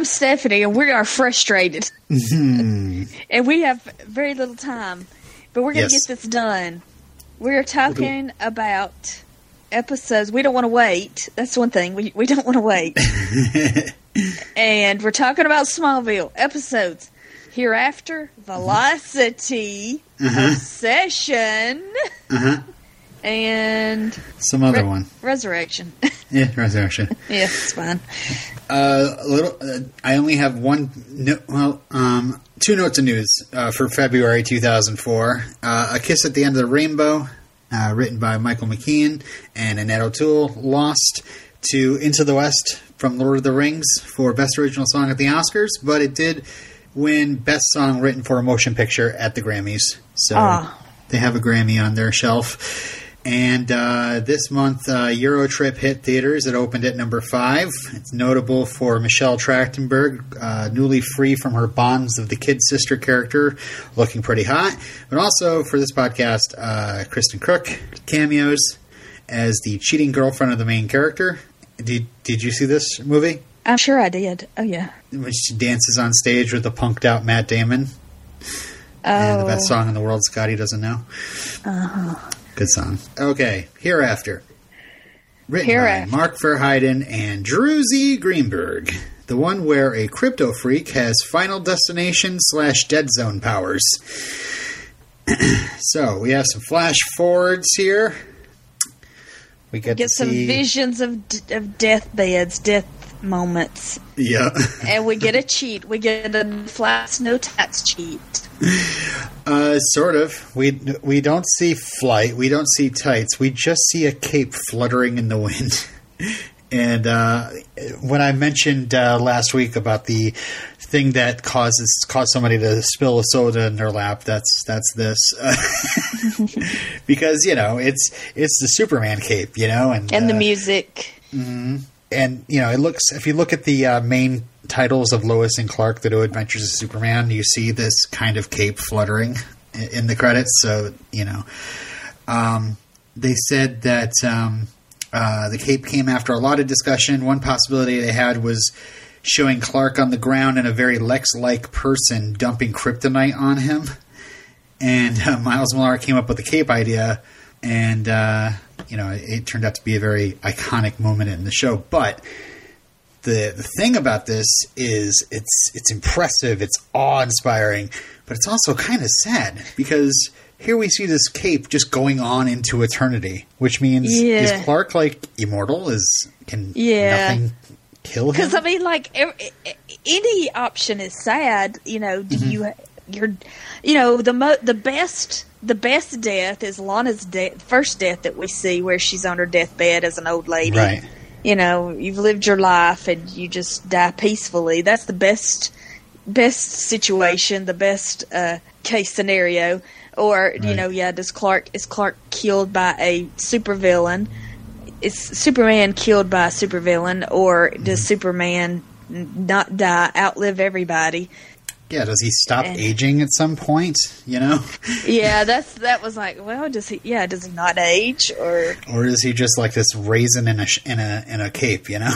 I'm Stephanie, and we are frustrated. Hmm. and we have very little time, but we're going to Yes. get this done. We're talking about episodes. We don't want to wait. That's one thing. We, we don't want to wait. and we're talking about Smallville episodes. Hereafter, Velocity, Obsession, Uh-huh. And Some other Re- one. Resurrection. Yeah, resurrection. yeah, it's fine. Uh, a little. Uh, I only have one. No, well, um, two notes of news uh, for February 2004. Uh, a Kiss at the End of the Rainbow, uh, written by Michael McKean and Annette O'Toole, lost to Into the West from Lord of the Rings for Best Original Song at the Oscars, but it did win Best Song Written for a Motion Picture at the Grammys. So Ah. they have a Grammy on their shelf. And uh, this month, uh, Eurotrip hit theaters. It opened at number five. It's notable for Michelle Trachtenberg, uh, newly free from her bonds of the kid sister character, looking pretty hot. But also for this podcast, uh, Kristin Kreuk cameos as the cheating girlfriend of the main character. Did Did you see this movie? I'm sure I did. Oh, yeah. When she dances on stage with the punked out Matt Damon. And the best song in the world, Scotty doesn't know. Good song. Okay, hereafter. Written Hereafter. by Mark Verheiden and Drew Z. Greenberg. The one where a crypto freak has final destination slash dead zone powers. so we have some flash forwards here. We get, Get to some see, visions of, d- of deathbeds, death moments. Yeah. and we get a cheat. We get a flat no tax cheat. Uh, sort of. We we don't see flight. We don't see tights. We just see a cape fluttering in the wind. And uh, when I mentioned uh, last week about the thing that causes caused somebody to spill a soda in their lap, that's that's this, because you know it's it's the Superman cape, you know, and And the uh, music. And you know it looks if you look at the uh, main titles of Lois and Clark: The New Adventures of Superman, you see this kind of cape fluttering in the credits. So you know, um, they said that um, uh, the cape came after a lot of discussion. One possibility they had was showing Clark on the ground and a very Lex-like person dumping kryptonite on him. And uh, Miles Millar came up with the cape idea, and uh, you know it, turned out to be a very iconic moment in the show. But the the thing about this is it's it's impressive, it's awe inspiring, but it's also kind of sad because here we see this cape just going on into eternity, which means Yeah. is Clark like immortal? Is can Yeah. nothing kill him? Because I mean, like ev- any option is sad. You know, do Mm-hmm. you you're you know the mo- the best the best death is Lana's death, first death that we see where she's on her deathbed as an old lady. right. You know, you've lived your life and you just die peacefully. That's the best best situation, the best uh, case scenario. Or you know, yeah, does Clark is Clark killed by a supervillain? Is Superman killed by a supervillain, or Mm-hmm. does Superman not die, outlive everybody? Yeah, does he stop And- aging at some point? You know, Yeah, that's that was like, well, does he? Yeah, does he not age, or or is he just like this raisin in a in a in a cape? You know.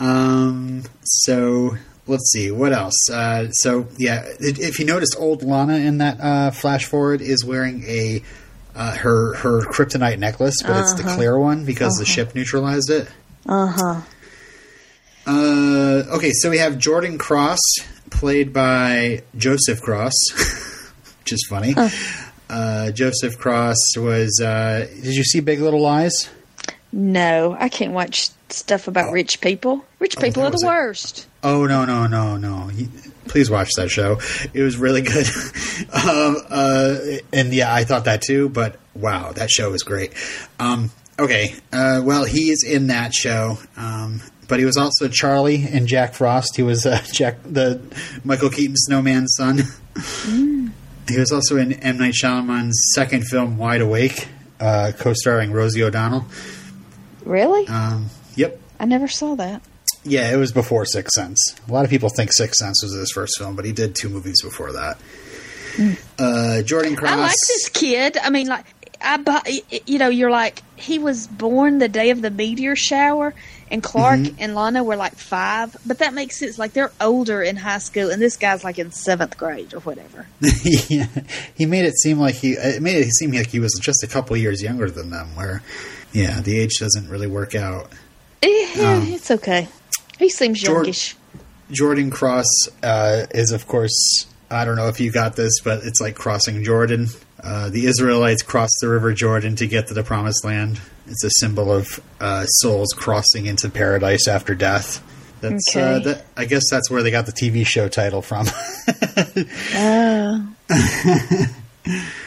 um. So let's see what else. Uh, so yeah, if you noticed, old Lana in that uh, flash forward is wearing a uh, her her kryptonite necklace, but it's the clear one because the ship neutralized it. uh huh? Uh, okay, so we have Jordan Cross, played by Joseph Cross, which is funny. Uh, Joseph Cross was. Uh, did you see Big Little Lies? No, I can't watch stuff about rich people. Rich people Oh, that are the worst. Oh no no no no! You- Please watch that show. It was really good. um, uh, and yeah, I thought that too. But wow, that show was great. Um, okay, uh, well, he is in that show. Um, but he was also Charlie and Jack Frost. He was uh, Jack, the Michael Keaton Snowman's son. He was also in M Night Shyamalan's second film, Wide Awake, uh, co-starring Rosie O'Donnell. Really? Um, yep, I never saw that. yeah, it was before Sixth Sense. A lot of people think Sixth Sense was his first film, but he did two movies before that. Uh, Jordan Cross. I like this kid. I mean, like, I I, you know, you're like he was born the day of the meteor shower, and Clark Mm-hmm. and Lana were like five. But that makes sense. Like they're older in high school, and this guy's like in seventh grade or whatever. yeah, he made it seem like he it made it seem like he was just a couple years younger than them. Where, yeah, the age doesn't really work out. Yeah, Um, it's okay. He seems youngish. Jordan Cross uh, is, of course, I don't know if you got this, but it's like crossing Jordan. Uh, the Israelites crossed the River Jordan to get to the Promised Land. It's a symbol of uh, souls crossing into paradise after death. That's uh, that, I guess that's where they got the TV show title from. Oh.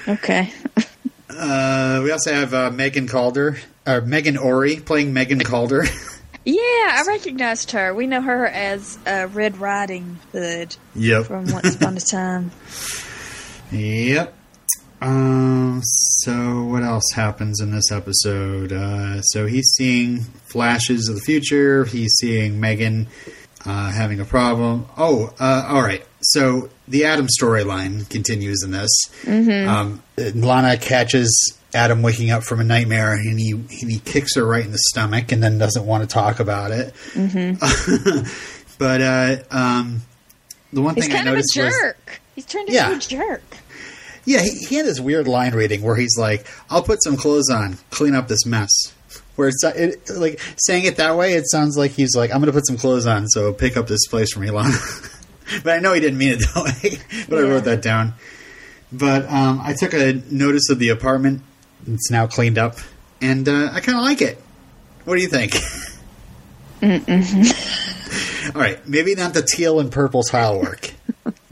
okay. uh, we also have uh, Megan Calder, or Meghan Ory playing Megan Calder. Yeah, I recognized her. We know her as uh, Red Riding Hood yep. from Once Upon a Time. Yep. Um. So what else happens in this episode? Uh, so he's seeing flashes of the future. He's seeing Megan uh, having a problem. Oh, uh, all right. So the Adam storyline continues in this. Um, Lana catches Adam waking up from a nightmare, and he and he kicks her right in the stomach, and then doesn't want to talk about it. but uh, um, the one He's thing I kind of a noticed was jerk. He's turned into Yeah. a jerk. Yeah, he, he had this weird line reading where he's like, "I'll put some clothes on, clean up this mess." Where it's it, like saying it that way, it sounds like he's like, "I'm going to put some clothes on, so pick up this place for me, Lana." but I know he didn't mean it that way. but I wrote that down. But um, I took a notice of the apartment. It's now cleaned up, and uh, I kind of like it. What do you think? All right, maybe not the teal and purple tile work,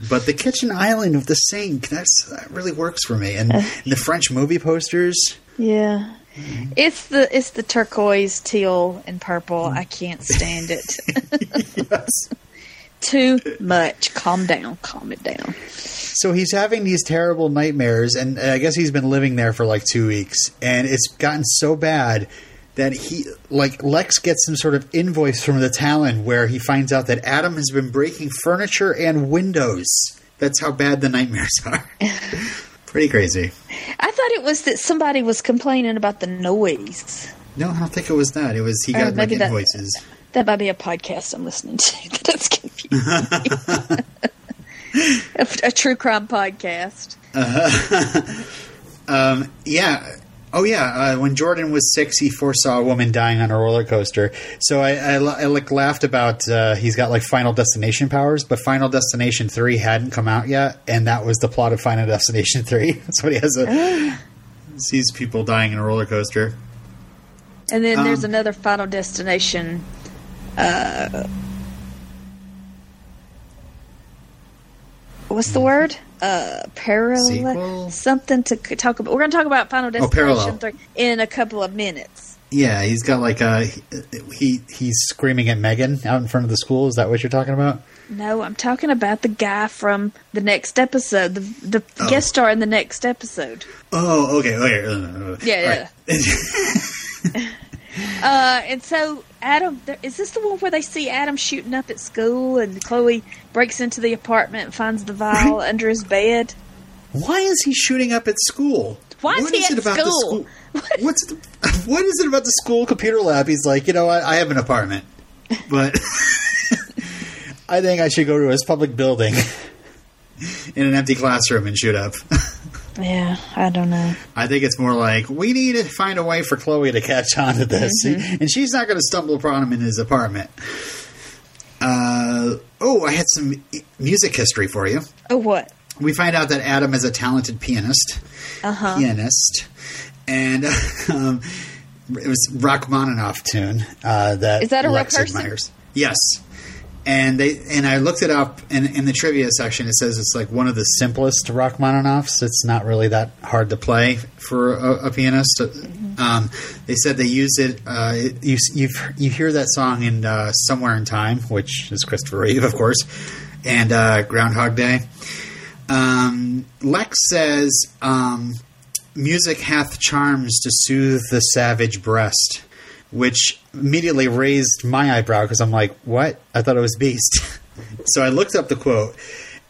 but the kitchen island with the sink that's that really works for me. And, and the French movie posters. Yeah. Mm-hmm. It's the it's the turquoise, teal, and purple. I can't stand it. yes. Too much. Calm down. Calm it down. So he's having these terrible nightmares, and I guess he's been living there for like two weeks, and it's gotten so bad that he, like, Lex gets some sort of invoice from the Talon where he finds out that Adam has been breaking furniture and windows. That's how bad the nightmares are. Pretty crazy. I thought it was that somebody was complaining about the noise. No, I don't think it was that. It was he Or got like that- invoices. That might be a podcast I'm listening to. That's confusing. a, a true crime podcast. Um, yeah. Oh yeah. Uh, when Jordan was six, he foresaw a woman dying on a roller coaster. So I, I, I like laughed about uh, he's got like Final Destination powers, but Final Destination three hadn't come out yet, and that was the plot of Final Destination three. That's what he has a sees people dying in a roller coaster. And then there's Um, another Final Destination. Uh, what's the word? Uh, parallel. Something to talk about. We're going to talk about Final Oh. Destination 3 in a couple of minutes. Yeah, he's got like a he he's screaming at Megan out in front of the school. Is that what you're talking about? No, I'm talking about the guy from the next episode, the, the Oh. guest star in the next episode. Oh, okay. okay. Yeah, all right. Uh, and so Adam, is this the one where they see Adam shooting up at school, and Chloe breaks into the apartment and finds the vial under his bed? Why is he shooting up at school? Why is What he is at it about the school? school? What's the, what is it about the school computer lab? He's like, you know, I, I have an apartment, but I think I should go to his public building in an empty classroom and shoot up. Yeah, I don't know. I think it's more like we need to find a way for Chloe to catch on to this, and she's not going to stumble upon him in his apartment. Uh, oh, I had some music history for you. Oh, what? We find out that Adam is a talented pianist. Uh huh. pianist, and um, it was Rachmaninoff tune uh, that Is that a real Lex person? admires. Yes, and they and I looked it up in, in the trivia section. It says it's like one of the simplest Rachmaninoffs. It's not really that hard to play for a, a pianist. Um, they said they use it. Uh, you you you hear that song in uh, Somewhere in Time, which is Christopher Reeve, of course, and uh, Groundhog Day. Um, Lex says, um, "Music hath charms to soothe the savage breast," which immediately raised my eyebrow because I'm like, "What? I thought it was Beast." so I looked up the quote,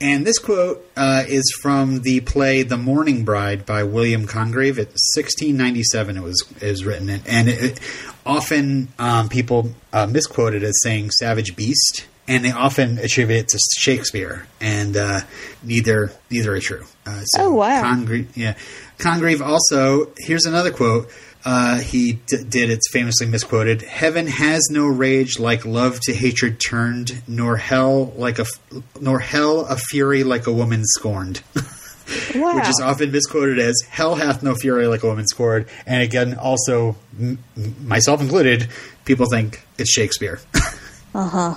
And this quote uh, is from the play "The Mourning Bride" by William Congreve. It's 1697. It was it was written, and it, it, often um, people uh, misquote it as saying "savage beast," and they often attribute it to Shakespeare, and uh, neither neither are true. Uh, so Oh, wow. Congreve, yeah, Congreve also. Here's another quote. Uh, he d- did it's famously misquoted. Heaven has no rage like love to hatred turned, nor hell like a f- nor hell a fury like a woman scorned. Wow. which is often misquoted as "Hell hath no fury like a woman scorned," and again, also m- myself included, people think it's Shakespeare. uh huh.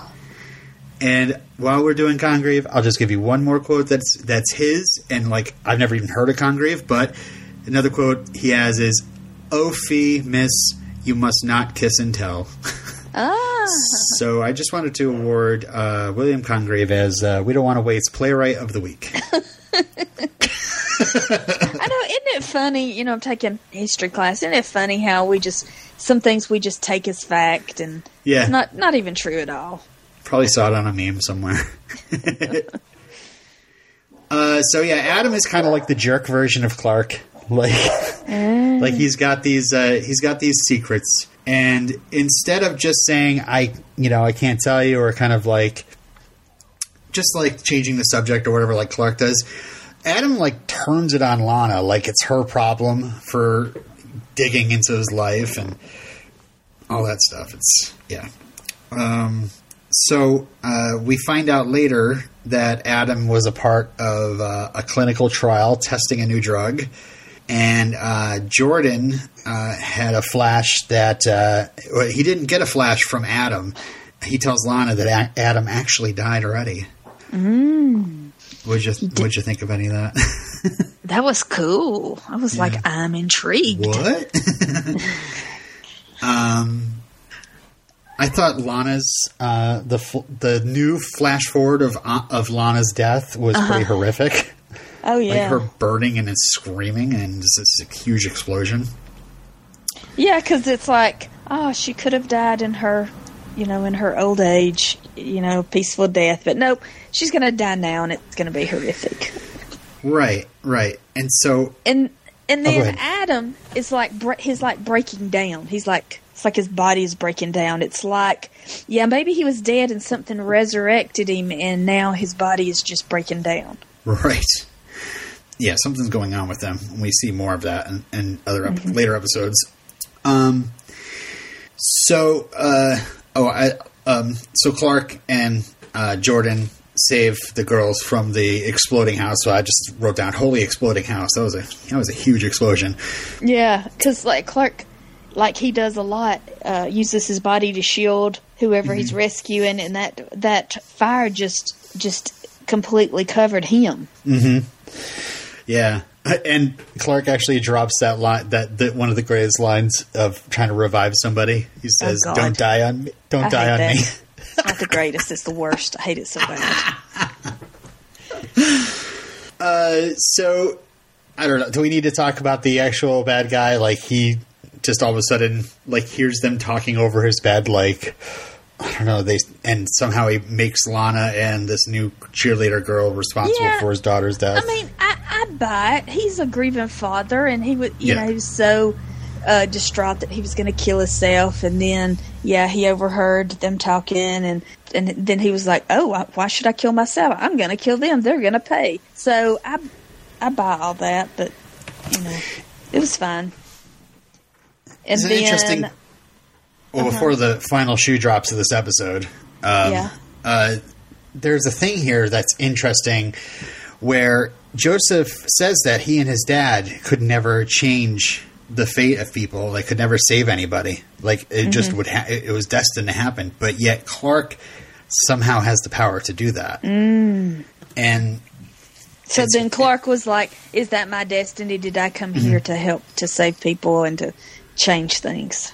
and while we're doing Congreve, I'll just give you one more quote that's that's his, and like I've never even heard of Congreve, but another quote he has is, "Oh fee, miss, you must not kiss and tell." Ah. so I just wanted to award uh, William Congreve as uh, we don't want to waste playwright of the week. I know, isn't it funny? You know, I'm taking history class. Isn't it funny how we just some things we just take as fact and Yeah. it's not not even true at all. Probably saw it on a meme somewhere. uh, so yeah, Adam is kind of like the jerk version of Clark. Like, like he's got these uh, he's got these secrets, and instead of just saying I, you know, I can't tell you, or kind of like just like changing the subject or whatever, like Clark does, Adam like turns it on Lana, like it's her problem for digging into his life and all that stuff. It's yeah. Um, so uh, we find out later that Adam was a part of uh, a clinical trial testing a new drug, and uh, Jordan uh, had a flash that uh, well, he didn't get a flash from Adam. He tells Lana that a- Adam actually died already. Mm. What'd you What'd you think of any of that? That was cool. I was like, I'm intrigued. What? um, I thought Lana's uh, the the new flash forward of uh, of Lana's death was pretty horrific. Oh yeah, Like her burning and then screaming and just this huge explosion. yeah, because it's like, oh, she could have died in her, you know, in her old age, you know, peaceful death. But nope, she's gonna die now, and it's gonna be horrific. Right, right. And so and and Oh, then ahead. Adam is like he's like breaking down. He's like it's like his body is breaking down. It's like yeah, maybe he was dead and something resurrected him, and now his body is just breaking down. Right. Yeah, something's going on with them, and we see more of that in, in other ep- later episodes. Um. So, uh, oh, I, um, so Clark and uh, Jordan save the girls from the exploding house. So I just wrote down "holy exploding house." That was a that was a huge explosion. Yeah, because like Clark, like he does a lot, uh, uses his body to shield whoever he's rescuing, and that that fire just just completely covered him. Yeah, and Clark actually drops that line that, that one of the greatest lines of trying to revive somebody. He says, God. "Don't die on me. Don't I die on that. me." It's not the greatest; it's the worst. I hate it so bad. Uh, so I don't know. Do we need to talk about the actual bad guy? Like he just all of a sudden like hears them talking over his bed. Like I don't know. They and somehow he makes Lana and this new cheerleader girl responsible Yeah. for his daughter's death. I mean, I, buy it. He's a grieving father, and he was, you Yeah. know, he was so uh, distraught that he was going to kill himself. And then, yeah, he overheard them talking, and and then he was like, "Oh, why- should I kill myself? I'm going to kill them. They're going to pay." So I, I buy all that, but you know, it was fine. And an then, interesting. Well, before the final shoe drops of this episode, um, Yeah. uh, there's a thing here that's interesting where Joseph says that he and his dad could never change the fate of people. They could never save anybody. Like it just would. Ha- it it was destined to happen. But yet Clark somehow has the power to do that. Mm. And so then Clark was like, "Is that my destiny? Did I come Mm-hmm. here to help to save people and to change things?"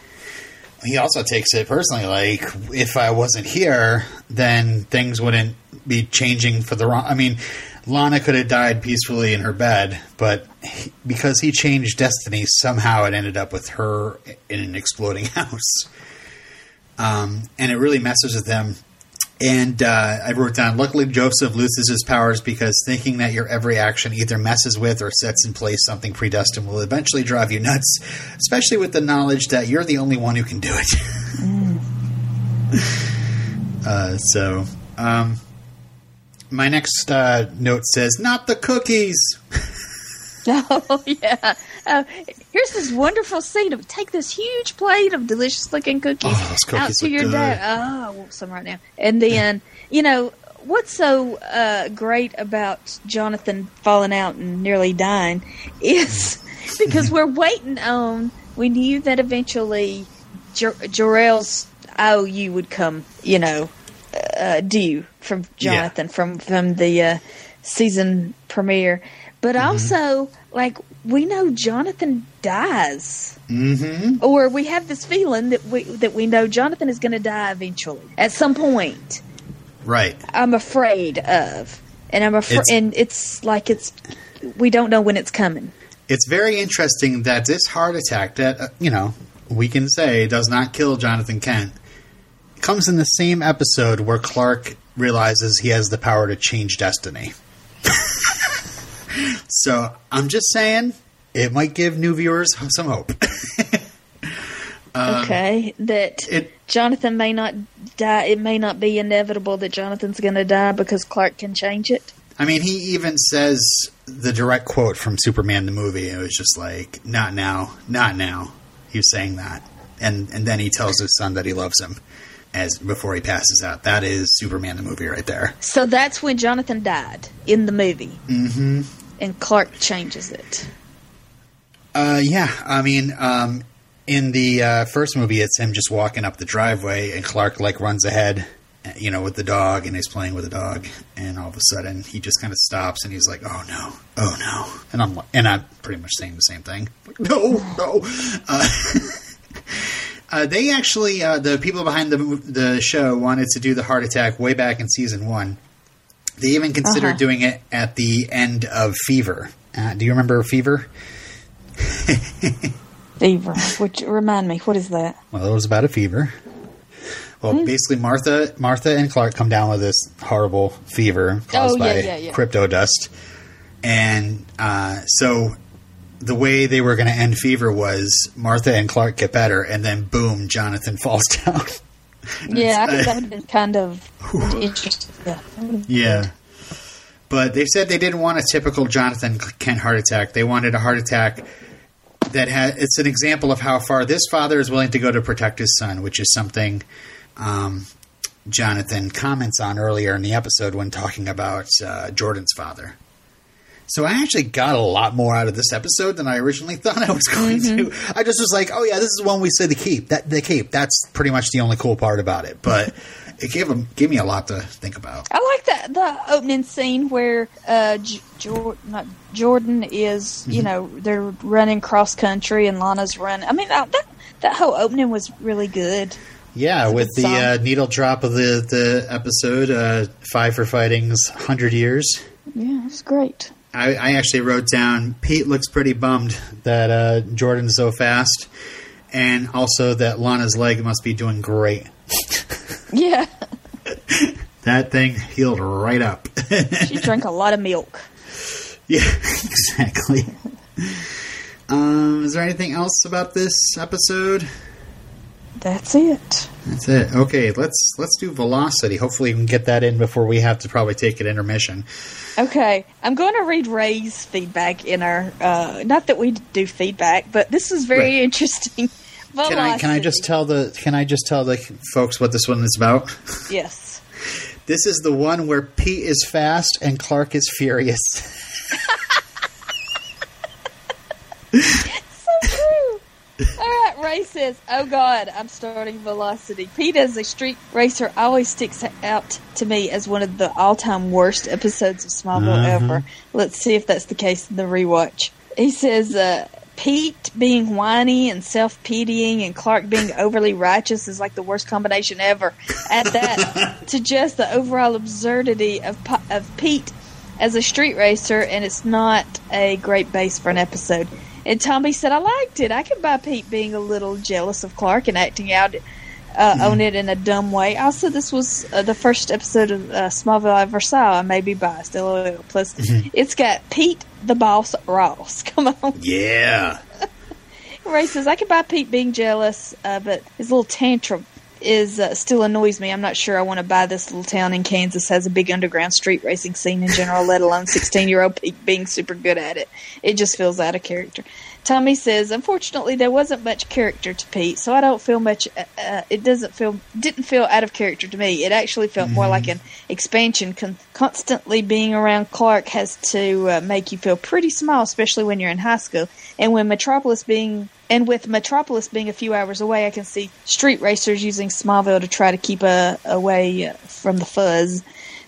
he also takes it personally like if i wasn't here then things wouldn't be changing for the wrong i mean lana could have died peacefully in her bed but he, because he changed destiny somehow it ended up with her in an exploding house um, and it really messes with them And uh, I wrote down, luckily Joseph loses his powers because thinking that your every action either messes with or sets in place something predestined will eventually drive you nuts, especially with the knowledge that you're the only one who can do it. Mm. uh, so, um, my next uh, note says, not the cookies. oh, yeah. Uh, here's this wonderful scene of take this huge plate of delicious looking cookies, oh, cookies out to your dad. Oh, I want some right now. And then, you know, what's so uh, great about Jonathan falling out and nearly dying is because we're waiting on. We knew that eventually Jor-El's IOU would come, you know, uh, due from Jonathan yeah. from from the uh, season premiere, but mm-hmm. also like we know Jonathan dies, mm-hmm. or we have this feeling that we that we know Jonathan is going to die eventually at some point. Right. I'm afraid of, and I'm afraid, and it's like it's we don't know when it's coming. It's very interesting that this heart attack that uh, you know we can say does not kill Jonathan Kent comes in the same episode where Clark realizes he has the power to change destiny. so I'm just saying it might give new viewers some hope. um, okay, that it, Jonathan may not die. It may not be inevitable that Jonathan's going to die because Clark can change it. I mean, he even says the direct quote from Superman the movie. It was just like, "Not now, not now." He was saying that, and and then he tells his son that he loves him as before he passes out. That is Superman the movie right there. So that's when Jonathan died in the movie. Mm-hmm. And Clark changes it. Uh, yeah, I mean, um, in the uh, first movie, it's him just walking up the driveway, and Clark like runs ahead, you know, with the dog, and he's playing with the dog, and all of a sudden he just kind of stops, and he's like, "Oh no, oh no," and I'm and I'm pretty much saying the same thing. Like, no, no. Uh, Uh, they actually, uh, the people behind the the show wanted to do the heart attack way back in season one. They even considered uh-huh. doing it at the end of Fever. Uh, do you remember Fever? fever. Which remind me, what is that? Well, it was about a fever. Well, mm. basically, Martha, Martha, and Clark come down with this horrible fever caused oh, yeah, by yeah, yeah. crypto dust, and uh, so the way they were going to end Fever was Martha and Clark get better, and then boom, Jonathan falls down. yeah, I think that would have been kind of interesting. Yeah. yeah. But they said they didn't want a typical Jonathan Kent heart attack. They wanted a heart attack that had. It's an example of how far this father is willing to go to protect his son, which is something um, Jonathan comments on earlier in the episode when talking about uh, Jordan's father. So I actually got a lot more out of this episode than I originally thought I was going mm-hmm. to. I just was like, oh yeah, this is one we say the keep. That the cape. That's pretty much the only cool part about it. But it gave them gave me a lot to think about. I like that the opening scene where uh, J- not Jordan is, you mm-hmm. know, they're running cross country and Lana's running. I mean, that that whole opening was really good. Yeah, with the uh, needle drop of the the episode, uh, five for fighting's hundred years. Yeah, it's great. I, I, actually wrote down Pete looks pretty bummed that uh, Jordan's so fast, and also that Lana's leg must be doing great. yeah. that thing healed right up. she drank a lot of milk. Yeah, exactly. Um, is there anything else about this episode? That's it. That's it. Okay, let's let's do velocity. Hopefully, we can get that in before we have to probably take an intermission. Okay, I'm going to read Ray's feedback in our. Uh, not that we do feedback, but this is very right. interesting. Velocity. Can I can I just tell the Can I just tell the folks what this one is about? Yes. this is the one where Pete is fast and Clark is furious. Ray says, "Oh God, I'm starting Velocity." Pete, as a street racer, always sticks out to me as one of the all-time worst episodes of Smallville uh-huh. ever. Let's see if that's the case in the rewatch. He says, uh, "Pete being whiny and self-pitying, and Clark being overly righteous is like the worst combination ever." Add that to just the overall absurdity of of Pete as a street racer, and it's not a great base for an episode. And Tommy said, I liked it. I could buy Pete being a little jealous of Clark and acting out uh, own it in a dumb way. Also, this was uh, the first episode of uh, Smallville I ever saw. I may be biased. LOL. Plus, it's got Pete the Boss Ross. Come on. Yeah. Ray says, I can buy Pete being jealous, uh, but his little tantrum is uh, still annoys me. I'm not sure I want to buy this little town in Kansas has a big underground street racing scene in general, let alone 16 year old Pete being super good at it. It just feels out of character. Tommy says, unfortunately, there wasn't much character to Pete, so I don't feel much. Uh, uh, it doesn't feel didn't feel out of character to me. It actually felt more like an expansion. Con- constantly being around Clark has to uh, make you feel pretty small, especially when you're in high school. And when Metropolis being and with Metropolis being a few hours away, I can see street racers using Smallville to try to keep uh, away from the fuzz.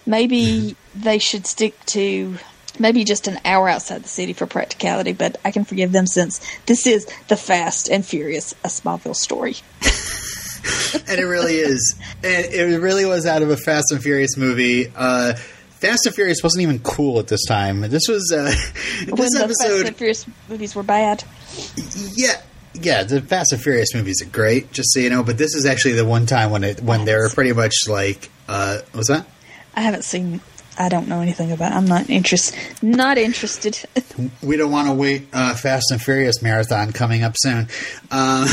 Maybe they should stick to maybe just an hour outside the city for practicality, but I can forgive them since this is the Fast and Furious, a Smallville story. and it really is. And it really was out of a Fast and Furious movie. Uh, Fast and Furious wasn't even cool at this time. This was uh, when this the Fast and Furious movies were bad. Yeah, yeah. The Fast and Furious movies are great, just so you know. But this is actually the one time when it when they're pretty much like, uh, what's that? I haven't seen. I don't know anything about. It. I'm not interest. Not interested. We don't want to wait. Uh, Fast and Furious marathon coming up soon. Uh,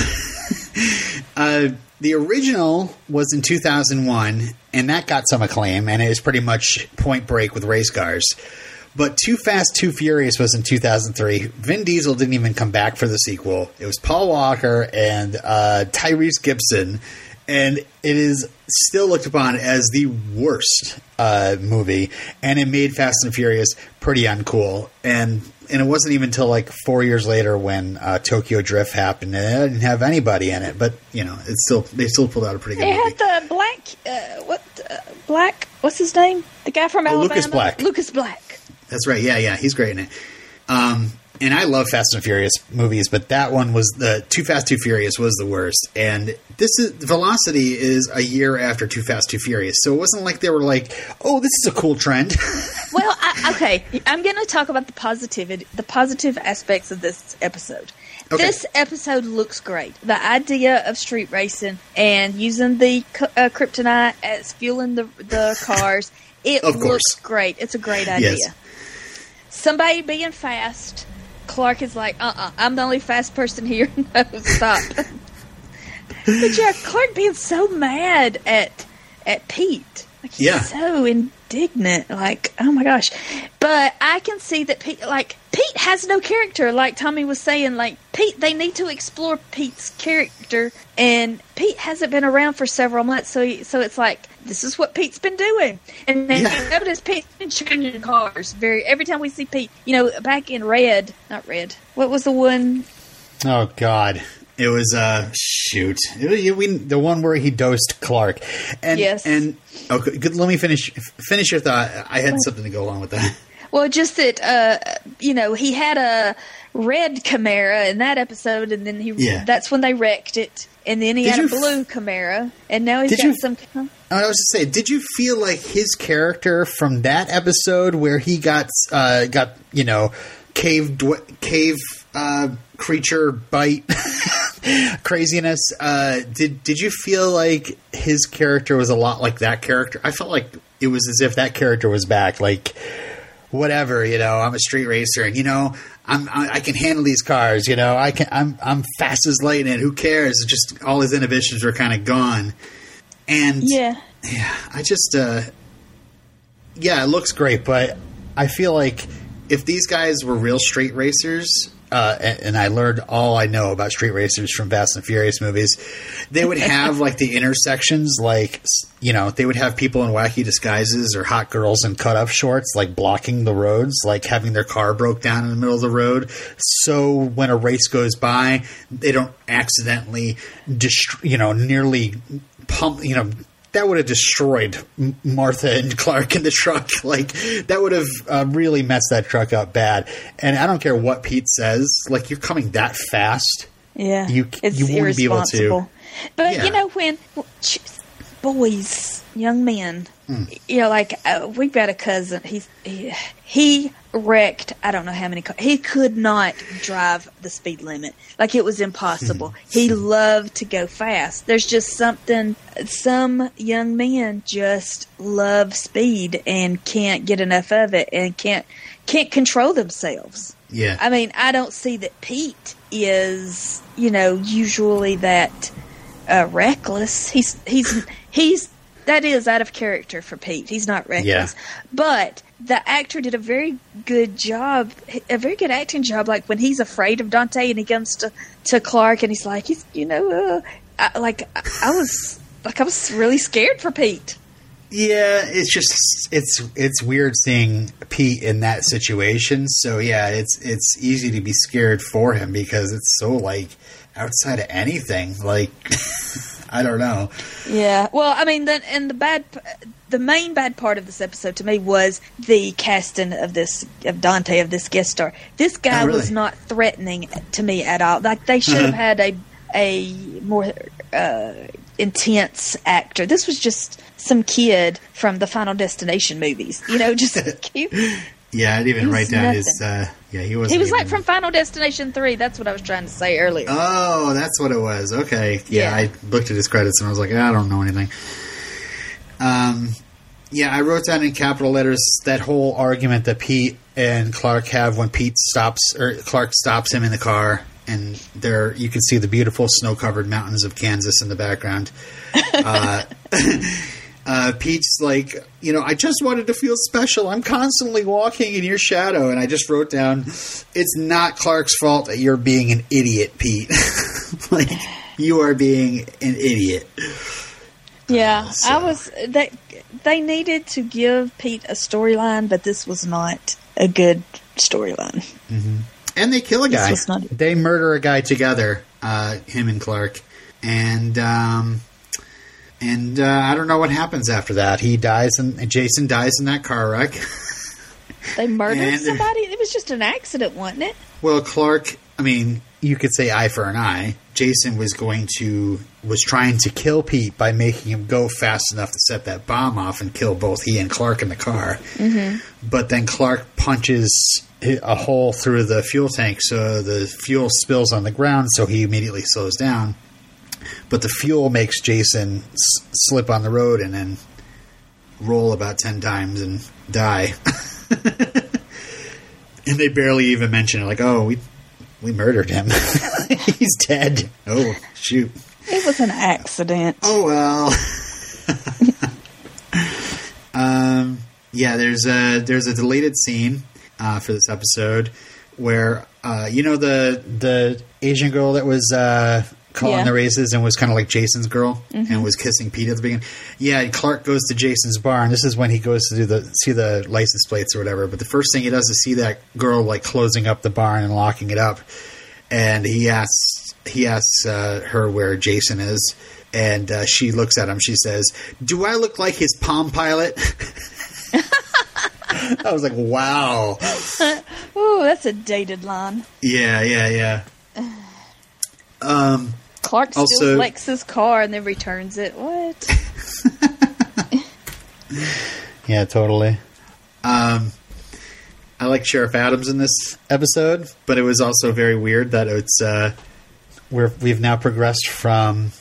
uh, the original was in 2001, and that got some acclaim, and it was pretty much Point Break with race cars. But Too Fast, Too Furious was in 2003. Vin Diesel didn't even come back for the sequel. It was Paul Walker and uh, Tyrese Gibson, and it is still looked upon as the worst uh, movie. And it made Fast and Furious pretty uncool. And and it wasn't even until like four years later when uh, Tokyo Drift happened, and it didn't have anybody in it. But you know, it's still they still pulled out a pretty good They movie. had the black. Uh, what uh, black? What's his name? The guy from Oh, Alabama. Lucas Black. Lucas Black. That's right. Yeah, yeah, he's great in it. Um, and I love Fast and Furious movies, but that one was the Too Fast, Too Furious was the worst. And this is Velocity is a year after Too Fast, Too Furious, so it wasn't like they were like, "Oh, this is a cool trend." Well, I, okay, I'm going to talk about the positivity, the positive aspects of this episode. Okay. This episode looks great. The idea of street racing and using the uh, kryptonite as fueling the the cars, it looks great. It's a great idea. Yes. Somebody being fast, Clark is like, uh, uh-uh, I'm the only fast person here. no, stop. but yeah, Clark being so mad at at Pete. Like he's Yeah. so indignant. Like, oh my gosh. But I can see that Pete like Pete has no character, like Tommy was saying, like Pete they need to explore Pete's character and Pete hasn't been around for several months, so he, so it's like this is what Pete's been doing. And then Yeah. you notice Pete's been changing cars. Very every time we see Pete, you know, back in red, not red. What was the one oh God, it was uh shoot, it was, we, the one where he dosed Clark, and Yes. and okay, good, let me finish finish your thought. I had something to go along with that. Well, just that uh, you know he had a red Camaro in that episode, and then he Yeah. that's when they wrecked it, and then he Did had a blue Camaro, and now he's got you- some. I was just saying, did you feel like his character from that episode where he got uh, got you know cave dw- cave uh, creature bite craziness? Uh, did did you feel like his character was a lot like that character? I felt like it was as if that character was back, like whatever you know. I'm a street racer, and you know. I'm, I I can handle these cars, you know. I can. I'm I'm fast as lightning. Who cares? Just all his inhibitions were kind of gone, and Yeah, yeah, I just, uh, yeah, it looks great, but I feel like if these guys were real street racers, uh, and, and I learned all I know about street racers from Fast and Furious movies, they would have like the intersections, like you know, they would have people in wacky disguises or hot girls in cut off shorts, like blocking the roads, like having their car broke down in the middle of the road, so when a race goes by, they don't accidentally, dist- you know, nearly pump, you know that would have destroyed Martha and Clark in the truck. Like that would have uh, really messed that truck up bad. And I don't care what Pete says. Like you're coming that fast. yeah. You- you wouldn't be able to. But Yeah. you know when boys, young men. You know, like uh, we've got a cousin. He's he, he wrecked. I don't know how many. Cars. He could not drive the speed limit. Like it was impossible. he loved to go fast. There's just something. Some young men just love speed and can't get enough of it and can't can't control themselves. Yeah. I mean, I don't see that Pete is, you know, usually that uh, reckless. He's he's he's that is out of character for Pete. He's not reckless, Yeah. but the actor did a very good job, a very good acting job. Like when he's afraid of Dante and he comes to to Clark and he's like, he's you know, uh, I, like I, I was like I was really scared for Pete. Yeah, it's just it's it's weird seeing Pete in that situation. So yeah, it's it's easy to be scared for him because it's so like outside of anything. Like I don't know. Yeah. Well, I mean, the, and the bad, the main bad part of this episode to me was the casting of this of Dante of this guest star. This guy Oh, really? was not threatening to me at all. Like they should have had a a more uh, intense actor. This was just some kid from the Final Destination movies. You know, just cute. Yeah, I didn't even He's write down his. Uh, yeah, he was. He was like from Final Destination Three. That's what I was trying to say earlier. Oh, that's what it was. Okay. Yeah, Yeah. I looked at his credits and I was like, I don't know anything. Um, yeah, I wrote down in capital letters that whole argument that Pete and Clark have when Pete stops or Clark stops him in the car, and there you can see the beautiful snow-covered mountains of Kansas in the background. Uh, uh, Pete's like, you know, I just wanted to feel special. I'm constantly walking in your shadow, and I just wrote down, it's not Clark's fault that you're being an idiot, Pete. like you are being an idiot. Yeah, so- I was. They they needed to give Pete a storyline, but this was not a good storyline. And they kill a This guy. was not- They murder a guy together, uh, him and Clark, and um, and uh, I don't know what happens after that. He dies, and Jason dies in that car wreck. They murdered And- somebody. It was just an accident, wasn't it? Well, Clark, I mean, you could say eye for an eye. Jason was going to was trying to kill Pete by making him go fast enough to set that bomb off and kill both he and Clark in the car. Mm-hmm. But then Clark punches a hole through the fuel tank, so the fuel spills on the ground. So he immediately slows down. But the fuel makes Jason s- slip on the road and then roll about ten times and die. and they barely even mention it. Like, oh, we we murdered him. He's dead. Oh shoot. It was an accident. Oh well. um. Yeah. There's a there's a deleted scene uh, for this episode where uh, you know the the Asian girl that was uh, calling Yeah. the races and was kind of like Jason's girl and was kissing Pete at the beginning. Yeah, Clark goes to Jason's bar, and this is when he goes to do the see the license plates or whatever. But the first thing he does is see that girl like closing up the barn and locking it up, and he asks he asks uh, her where Jason is, and uh, she looks at him. She says, "Do I look like his Palm Pilot?" I was like, "Wow." Oh, that's a dated line. Yeah, yeah, yeah. Um, Clark steals Also- Lex's car and then returns it. What? yeah, totally. Um, I like Sheriff Adams in this episode, but it was also very weird that it's uh, we're we've now progressed from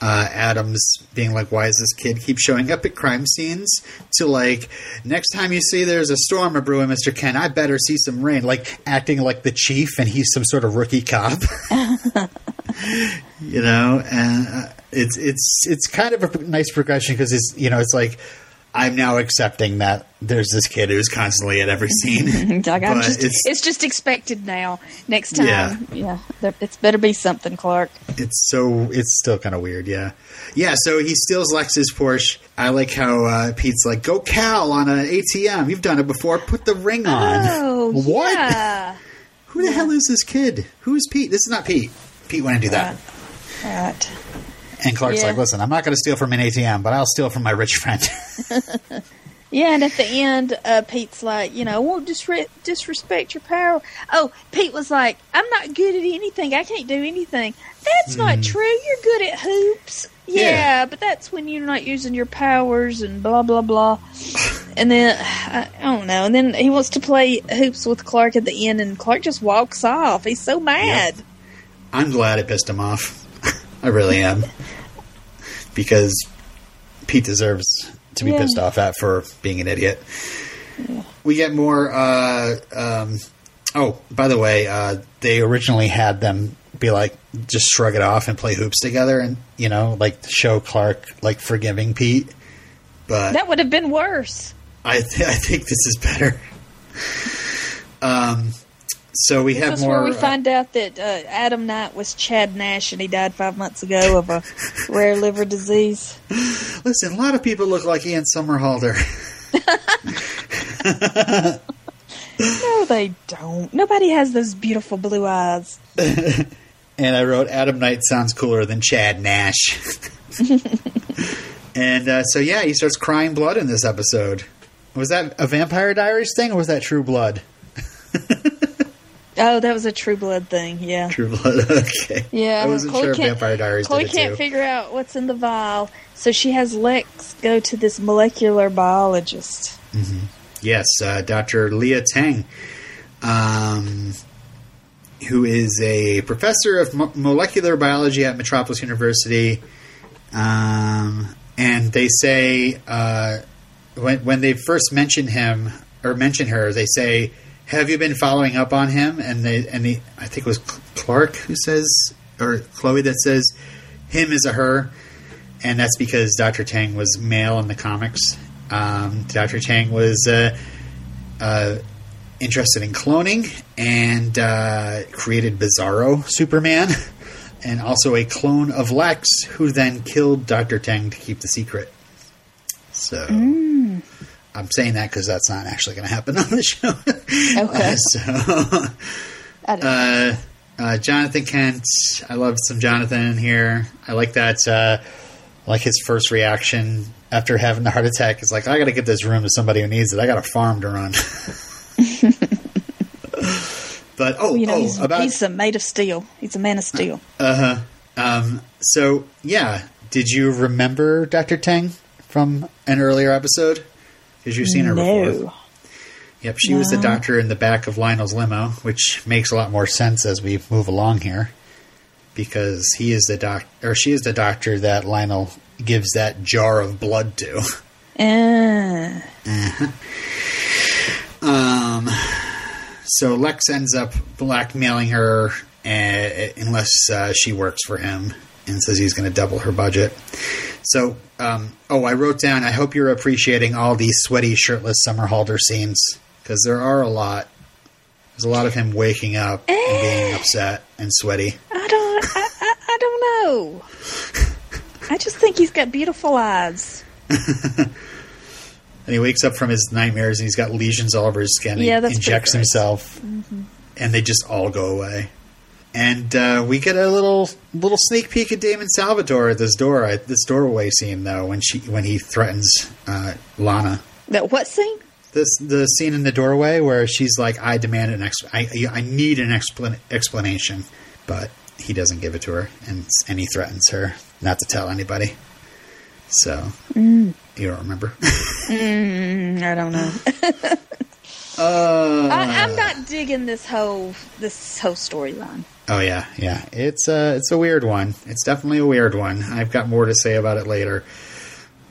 uh, Adams being like, "Why does this kid keep showing up at crime scenes?" to like, "Next time you see there's a storm a brewing, Mister Kent, I better see some rain." Like acting like the chief, and he's some sort of rookie cop. you know, and uh, it's it's it's kind of a nice progression because it's you know it's like I'm now accepting that there's this kid who's constantly at every scene. like just, it's- it's, just expected now. Next time, Yeah. yeah, there, it's better be something, Clark. it's so it's still kind of weird, yeah, yeah. So he steals Lex's Porsche. I like how uh, Pete's like, "Go Cal on an ATM. You've done it before. Put the ring on." Oh, what? yeah. Who the hell is this kid? Who is Pete? This is not Pete. Pete wouldn't do that. Right. And Clark's Yeah. like, "Listen, I'm not going to steal from an ATM, but I'll steal from my rich friend." Yeah, and at the end, uh, Pete's like, you know, won't disre- disrespect your power. Oh, Pete was like, I'm not good at anything. I can't do anything. That's not true. You're good at hoops. Yeah, Yeah. but that's when you're not using your powers and blah blah blah. And then I, I don't know. And then he wants to play hoops with Clark at the end, and Clark just walks off. He's so mad. I'm glad it pissed him off. I really am. Because Pete deserves to be Yeah. pissed off at for being an idiot. We get more. Uh, um, oh, by the way, uh, they originally had them be like, just shrug it off and play hoops together, and you know, like show Clark like forgiving Pete. But That would have been worse. I, th- I think this is better. Um, so we have This is more. where we uh, find out that uh, Adam Knight was Chad Nash, and he died five months ago of a rare liver disease. listen, a lot of people look like Ian Somerhalder. No, they don't. Nobody has those beautiful blue eyes. and I wrote Adam Knight sounds cooler than Chad Nash. and uh, so yeah, he starts crying blood in this episode. Was that a Vampire Diaries thing, or was that True Blood? Oh, that was a True Blood thing. Yeah. True Blood. okay. Yeah, I wasn't Chloe sure if Vampire Diaries Chloe can't too. figure out what's in the vial, so she has Lex go to this molecular biologist. Yes, uh, Dr. Leah Tang, um, who is a professor of mo- molecular biology at Metropolis University. Um, and they say uh, when when they first mention him or mention her, they say, "Have you been following up on him?" And they and the I think it was Clark who says or Chloe that says, "Him is a her." and that's because Dr. Tang was male in the comics. Um, Dr. Tang was uh, uh, interested in cloning and uh, created Bizarro Superman, and also a clone of Lex, who then killed Dr. Tang to keep the secret. So. I'm saying that because that's not actually going to happen on the show. Okay. Uh, so, uh, uh, Jonathan Kent. I love some Jonathan in here. I like that. Uh, like his first reaction after having the heart attack is like, I got to give this room to somebody who needs it. I got a farm to run. but oh, you know, oh, he's, about he's a made of steel. He's a man of steel. uh huh. Um, so yeah, did you remember Doctor Tang from an earlier episode? Because you've seen her before. no. Yep, she was the doctor in the back of Lionel's limo, which makes a lot more sense as we move along here, because he is the doc, or she is the doctor that Lionel gives that jar of blood to. Uh, Um, so Lex ends up blackmailing her uh, unless uh, she works for him and says he's going to double her budget. So, um, oh, I wrote down. I hope you're appreciating all these sweaty, shirtless Somerhalder scenes because there are a lot. There's a lot of him waking up and being upset and sweaty. I don't. I, I, I don't know. I just think he's got beautiful eyes. And he wakes up from his nightmares and he's got lesions all over his skin. Yeah, he that's injects himself, and they just all go away. And uh, we get a little little sneak peek at Damon Salvatore at this door, at this doorway scene though, when she when he threatens uh, Lana. That what scene? This the scene in the doorway where she's like, "I demand an ex- I, I need an explan- explanation," but he doesn't give it to her, and and he threatens her not to tell anybody. So you don't remember? Mm, I don't know. uh, I, I'm not digging this whole this whole storyline. Oh yeah, yeah. It's a it's a weird one. It's definitely a weird one. I've got more to say about it later.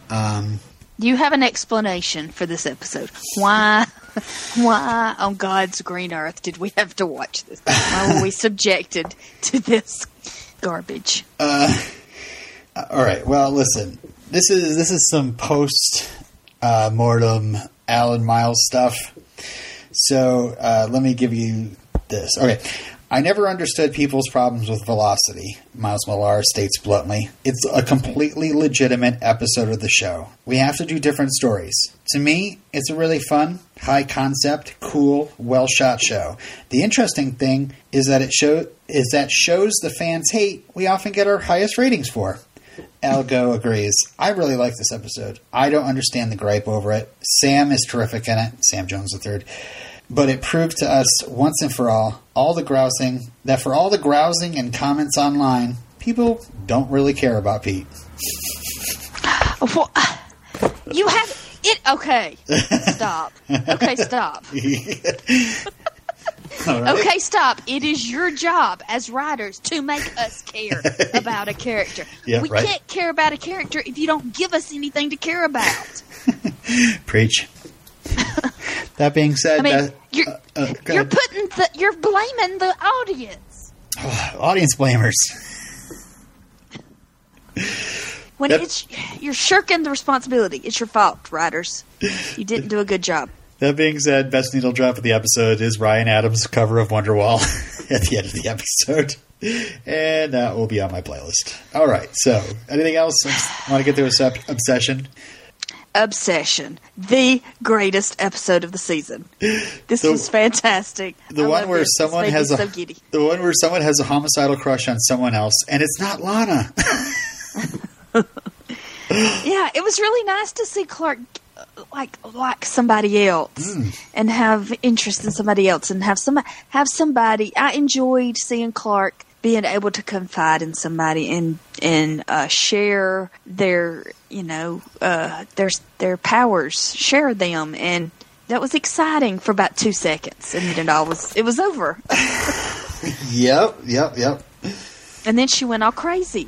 Um, You have an explanation for this episode. Why? Why on God's green earth did we have to watch this? Why were we subjected to this garbage? all right. Well, listen. This is this is some post uh, mortem Alan Miles stuff. So uh, let me give you this. Okay. I never understood people's problems with velocity, Miles Millar states bluntly. It's a completely legitimate episode of the show. We have to do different stories. To me, it's a really fun, high concept, cool, well shot show. The interesting thing is that it show is that shows the fans hate we often get our highest ratings for. Al Gough agrees. I really like this episode. I don't understand the gripe over it. Sam is terrific in it. Sam Jones III. But it proved to us once and for all, all the grousing, that for all the grousing and comments online, people don't really care about Pete. Well, you have it. Okay, stop. Okay, stop. Right. Okay, stop. It is your job as writers to make us care about a character. Yeah, we right. can't care about a character if you don't give us anything to care about. Preach. That being said, I mean, uh, you're uh, uh, you're putting the you're blaming the audience audience blamers. when Yep. it's you're shirking the responsibility. It's your fault, writers. You didn't do a good job. That being said, best needle drop of the episode is Ryan Adams' cover of Wonderwall at the end of the episode. And that will be on my playlist. All right, so anything else? I Want to get through a obsession? Obsession, the greatest episode of the season. This The- was fantastic. The I one where this. Someone has a so the one where someone has a homicidal crush on someone else, and it's not Lana. Yeah, it was really nice to see Clark like like somebody else Mm. and have interest in somebody else and have some have somebody. I enjoyed seeing Clark being able to confide in somebody and and uh, share their you know uh, their their powers, share them, and that was exciting for about two seconds, and then it all was it was over. yep, yep, yep. and then she went all crazy.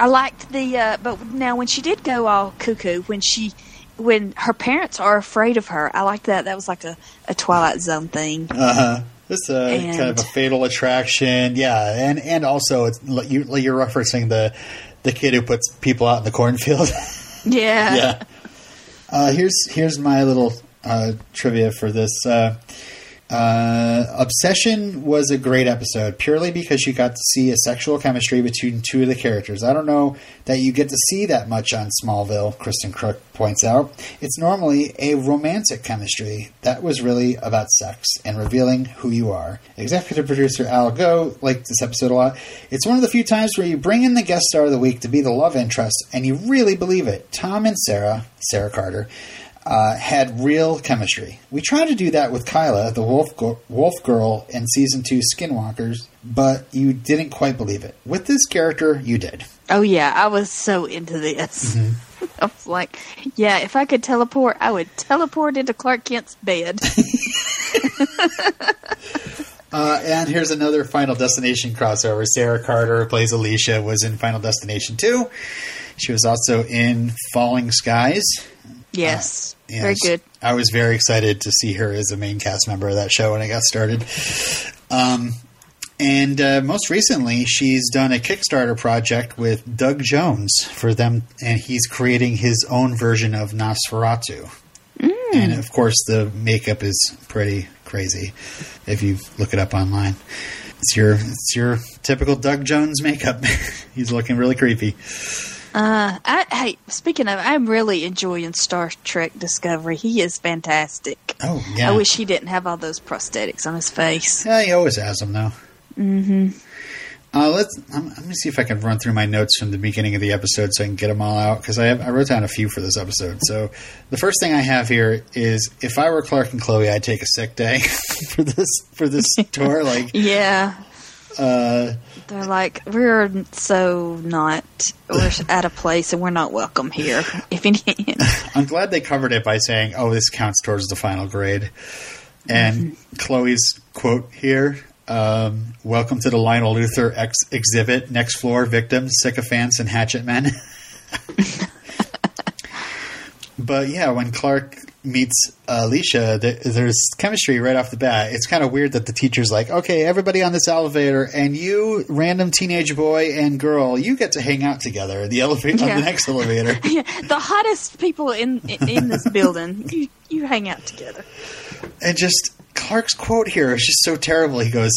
I liked the, uh, but now when she did go all cuckoo, when she, when her parents are afraid of her, I liked that. That was like a, a Twilight Zone thing. Uh huh. A And- kind of a fatal attraction, yeah, and and also it's you, you're referencing the the kid who puts people out in the cornfield. Yeah. yeah. Uh, here's here's my little uh, trivia for this. Uh, uh, Obsession was a great episode purely because you got to see a sexual chemistry between two of the characters. I don't know that you get to see that much on Smallville, Kristin Kreuk points out. It's normally a romantic chemistry that was really about sex and revealing who you are. Executive producer Al Gough liked this episode a lot. It's one of the few times where you bring in the guest star of the week to be the love interest and you really believe it. Tom and Sarah, Sarah Carter, uh, had real chemistry. We tried to do that with Kyla, the wolf, go- wolf girl, in season two Skinwalkers, but you didn't quite believe it. With this character, you did. Oh yeah, I was so into this. Mm-hmm. I was like, yeah, if I could teleport, I would teleport into Clark Kent's bed. Uh, and here's another Final Destination crossover. Sarah Carter who plays Alicia was in Final Destination 2. She was also in Falling Skies. Yes, Yeah, very good. I was very excited to see her as a main cast member of that show when it got started. Um, and uh, most recently, she's done a Kickstarter project with Doug Jones for them, and he's creating his own version of Nosferatu. And of course, the makeup is pretty crazy if you look it up online. It's your it's your typical Doug Jones makeup. he's looking really creepy. Uh, I, hey, speaking of, I'm really enjoying Star Trek Discovery. He is fantastic. Oh yeah, I wish he didn't have all those prosthetics on his face. Yeah, he always has them though. Mm-hmm. Uh, let's. Um, let me see if I can run through my notes from the beginning of the episode so I can get them all out because I have, I wrote down a few for this episode. So the first thing I have here is if I were Clark and Chloe, I'd take a sick day for this for this tour. Like, Yeah, uh, they're like we're so not we're at a place and we're not welcome here. If any, I'm glad they covered it by saying, "Oh, this counts towards the final grade." And Chloe's quote here. Um, welcome to the Lionel Luthor ex- exhibit. Next floor, victims, sycophants, and hatchet men. but yeah, when Clark meets uh, Alicia, there's chemistry right off the bat. It's kind of weird that the teacher's like, okay, everybody on this elevator, and you, random teenage boy and girl, you get to hang out together the elevator on the next elevator. yeah, the hottest people in in this building, you you hang out together. And just Clark's quote here is just so terrible. He goes,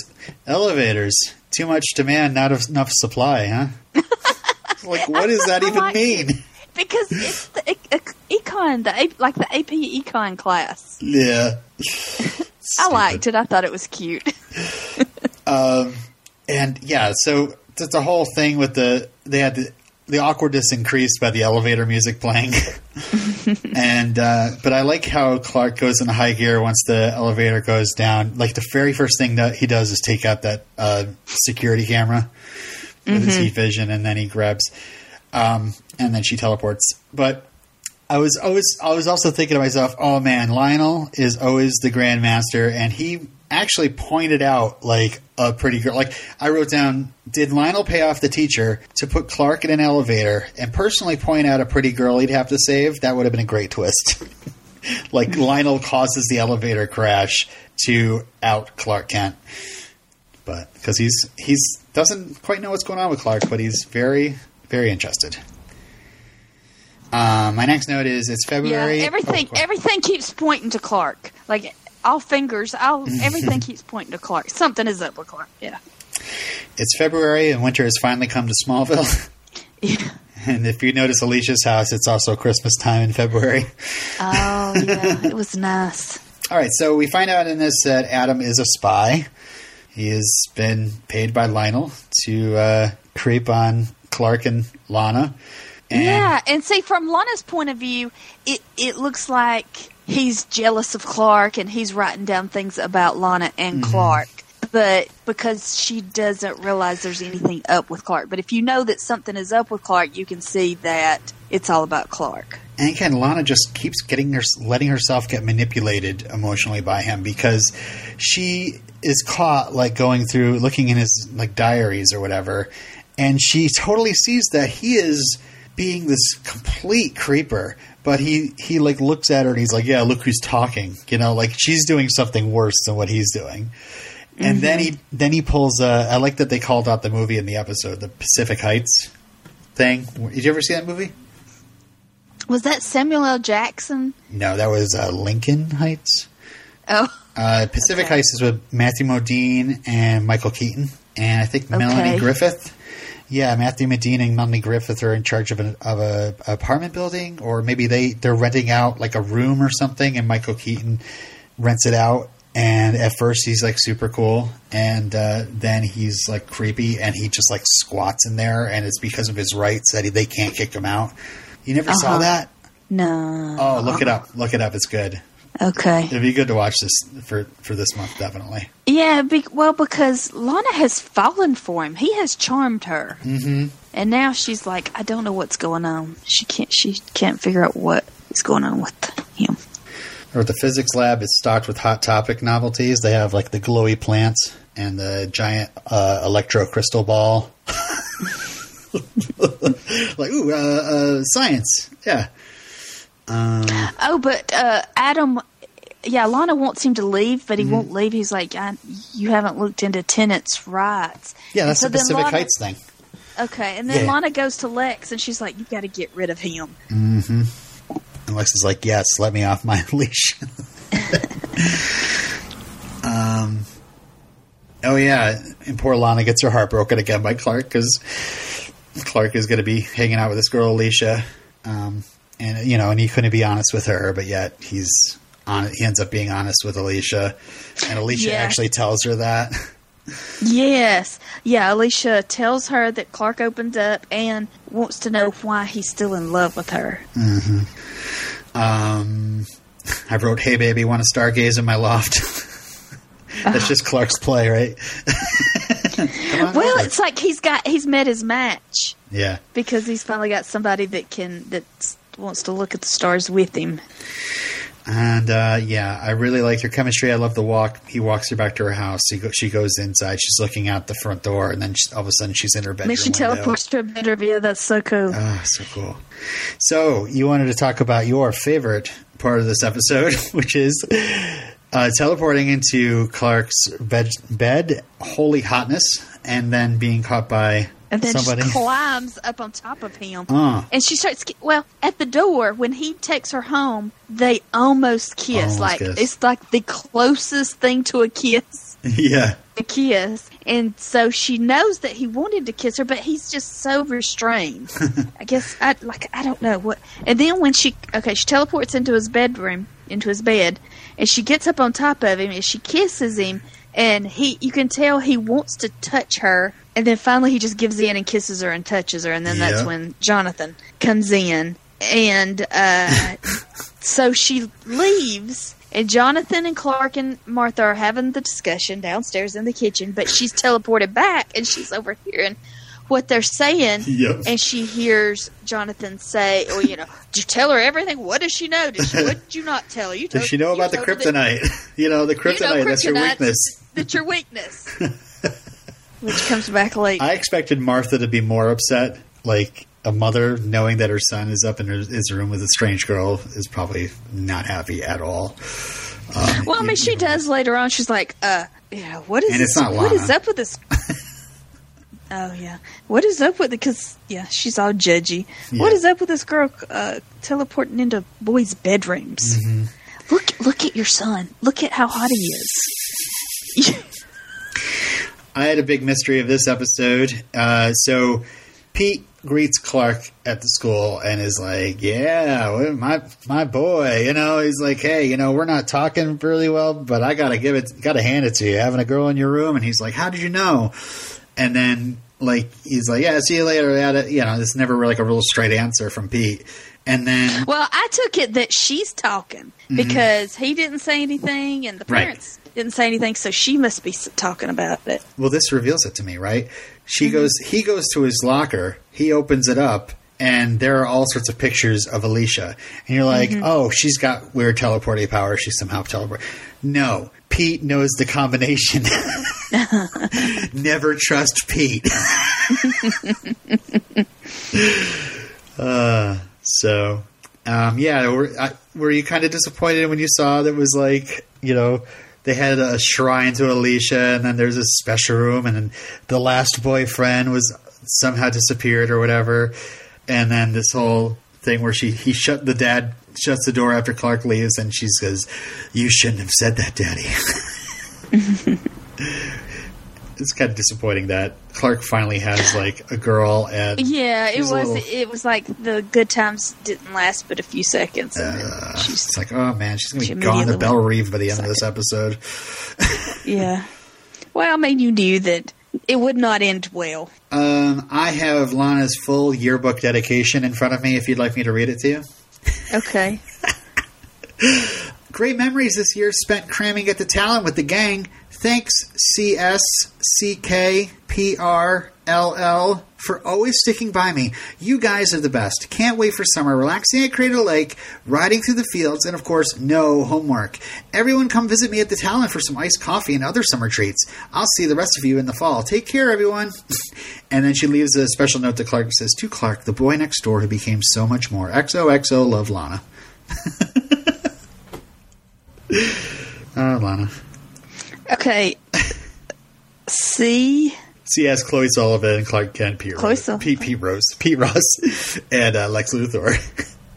"Elevators, too much demand, not enough supply, huh?" like, what does that even mean? Because it's the e- e- econ, the A- like the AP econ class. Yeah, I liked it. I thought it was cute. um, and yeah, so it's a whole thing with the they had the the awkwardness increased by the elevator music playing. and uh, but I like how Clark goes into high gear once the elevator goes down. Like the very first thing that he does is take out that uh, security camera with his heat vision, and then he grabs, um, and then she teleports. But I was always I was also thinking to myself, oh man, Lionel is always the grandmaster, and he actually pointed out like a pretty girl. Like I wrote down, did Lionel pay off the teacher to put Clark in an elevator and personally point out a pretty girl he'd have to save? That would have been a great twist. like Lionel causes the elevator crash to out Clark Kent, but because he's he's doesn't quite know what's going on with Clark, but he's very very interested. Um, my next note is it's February. Yeah, everything oh, everything keeps pointing to Clark. Like all fingers, all everything keeps pointing to Clark. Something is up with Clark. Yeah. It's February and winter has finally come to Smallville. Yeah. And if you notice Alicia's house, it's also Christmas time in February. Oh yeah, it was nice. All right, so we find out in this that Adam is a spy. He has been paid by Lionel to uh, creep on Clark and Lana. And yeah, and see from Lana's point of view, it it looks like he's jealous of Clark and he's writing down things about Lana and mm-hmm. Clark. But because she doesn't realize there's anything up with Clark. But if you know that something is up with Clark, you can see that it's all about Clark. And again, Lana just keeps getting her, letting herself get manipulated emotionally by him because she is caught like going through looking in his like diaries or whatever, and she totally sees that he is being this complete creeper. But he he like looks at her and he's like, yeah, look who's talking. You know, like she's doing something worse than what he's doing. And then he then he pulls. Uh, I like that they called out the movie in the episode, the Pacific Heights thing. Did you ever see that movie? Was that Samuel L. Jackson? No, that was uh, Lincoln Heights. Oh, Uh, Pacific Okay. Heights is with Matthew Modine and Michael Keaton, and I think Melanie Okay. Griffith. Yeah, Matthew Modine and Melanie Griffith are in charge of an of a apartment building, or maybe they they're renting out like a room or something, and Michael Keaton rents it out. And at first he's like super cool, and uh, then he's like creepy, and he just like squats in there, and it's because of his rights that he, they can't kick him out. You never saw Uh-huh. that? no. Oh, look it up! Look it up. It's good. Okay. It'd be good to watch this for for this month, definitely. Yeah, be, well, because Lana has fallen for him. He has charmed her, Mm-hmm. and now she's like, I don't know what's going on. She can't. She can't figure out what is going on with him. Or the physics lab is stocked with hot topic novelties. They have like the glowy plants and the giant uh, electro crystal ball. like ooh, uh, uh, science, yeah. Um, Oh, but uh, Adam, yeah, Lana wants him to leave, but he Mm-hmm. won't leave. He's like, I, you haven't looked into tenants' rights. yeah, that's so the Pacific Lana- Heights thing. Okay, and then Yeah. Lana goes to Lex, and she's like, you got to get rid of him. And Lex is like, "Yes, let me off my leash." um, oh yeah, and poor Lana gets her heart broken again by Clark because Clark is going to be hanging out with this girl Alicia, um, and you know, and he couldn't be honest with her, but yet he's on. He ends up being honest with Alicia, and Alicia Yeah. actually tells her that. Yes. Yeah, Alicia tells her that Clark opened up and wants to know why he's still in love with her. Um, I wrote, "Hey baby, want to stargaze in my loft." That's just Clark's play, right? Well, over. it's like he's got he's met his match yeah. because he's finally got somebody that can that wants to look at the stars with him. And uh, yeah, I really like her chemistry. I love the walk. He walks her back to her house. He go, she goes inside. She's looking out the front door, and then she, all of a sudden she's in her bedroom. And then she window. teleports to a bedroom. Yeah, that's so cool. Ah, so cool. So you wanted to talk about your favorite part of this episode, which is uh, teleporting into Clark's bed, bed, holy hotness, and then being caught by and then somebody. just climbs up on top of him. Uh. And she starts, well, at the door, when he takes her home, they almost kiss. Almost like, kiss. it's like the closest thing to a kiss. yeah, A kiss. And so she knows that he wanted to kiss her, but he's just so restrained. I guess, I like, I don't know what. And then when she, okay, she teleports into his bedroom, into his bed, and she gets up on top of him and she kisses him. And he you can tell he wants to touch her. And then finally he just gives in and kisses her and touches her. And then that's when jonathan comes in. And uh, so she leaves. And jonathan and clark and martha are having the discussion downstairs in the kitchen. But she's teleported back and she's overhearing what they're saying Yep. and she hears jonathan say well you know did you tell her everything? What does she know? Did she, what did you not tell her? You Does told- she know about the her that- kryptonite? you know, the kryptonite, you know, that's your kryptonite, weakness. That's your weakness. Which comes back late. I expected Martha to be more upset. Like a mother knowing that her son is up in her, his room with a strange girl is probably not happy at all. Um, well, I mean, she does later on. She's like, uh, yeah, what is And this? it's not what is up with this? oh yeah, what is up with it? Because yeah, she's all judgy. What Yeah. is up with this girl uh, teleporting into boys' bedrooms? Mm-hmm. Look, look at your son. Look at how hot he is. I had a big mystery of this episode. Uh, so Pete greets Clark at the school and is like, "Yeah, my my boy." You know, he's like, "Hey, you know, we're not talking really well, but I gotta give it, gotta hand it to you. Having a girl in your room." And he's like, "How did you know?" And then like he's like, "Yeah, see you later." At it, you know, this never like a real straight answer from Pete. And then Well, I took it that she's talking because he didn't say anything and the Mm-hmm. Right. parents didn't say anything, so she must be talking about it. Well, this reveals it to me, right? She goes, he goes to his locker, he opens it up, and there are all sorts of pictures of Alicia. And you're like, oh, she's got weird teleporting power. She somehow teleport. No, Pete knows the combination. Never trust Pete. uh, so, um, yeah, were, I, were you kind of disappointed when you saw that was like, you know, they had a shrine to Alicia, and then there's a special room, and then the last boyfriend was somehow disappeared or whatever, and then this whole thing where she he shut the dad shuts the door after Clark leaves, and she says, "You shouldn't have said that, Daddy." it's kind of disappointing that Clark finally has like a girl, and Yeah, it was. little- It was like the good times didn't last but a few seconds. And uh, she's, it's like, oh man, she's gonna she be gone to went Reeve by the end of this episode. yeah. Well, I mean, you knew that it would not end well. Um, I have Lana's full yearbook dedication in front of me. If you'd like me to read it to you. Okay. Great memories this year spent cramming at the Talon with the gang. Thanks, CS, CK, PR, LL, for always sticking by me. You guys are the best. Can't wait for summer, relaxing at Crater Lake, riding through the fields, and of course, no homework. Everyone come visit me at the Talon for some iced coffee and other summer treats. I'll see the rest of you in the fall. Take care, everyone. and then she leaves a special note to Clark that says, To Clark, the boy next door who became so much more. XOXO, love Lana. oh, Lana. Okay. C. CS Chloe Sullivan and Clark Kent, Pete, Chloe Rose, Pete, Pete Rose, Pete Ross, and uh, Lex Luthor.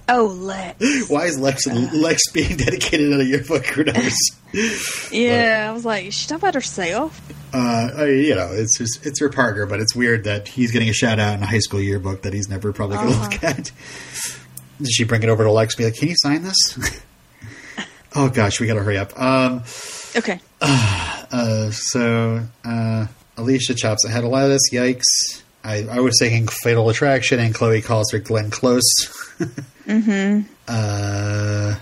Oh, Lex. Why is Lex Lex being dedicated in a yearbook? Who knows? Yeah, I was like, is she talking about herself? Uh, I- you know, it's just, it's her partner, but it's weird that he's getting a shout out in a high school yearbook that he's never probably going to Uh-huh. look at. Did she bring it over to Lex? and Be like, can you sign this? oh gosh, we got to hurry up. Um, Okay. Uh, so uh, Alicia chops a head of lettuce. Yikes! I, I was thinking Fatal Attraction, and Chloe calls her Glenn Close. mm-hmm. Uh,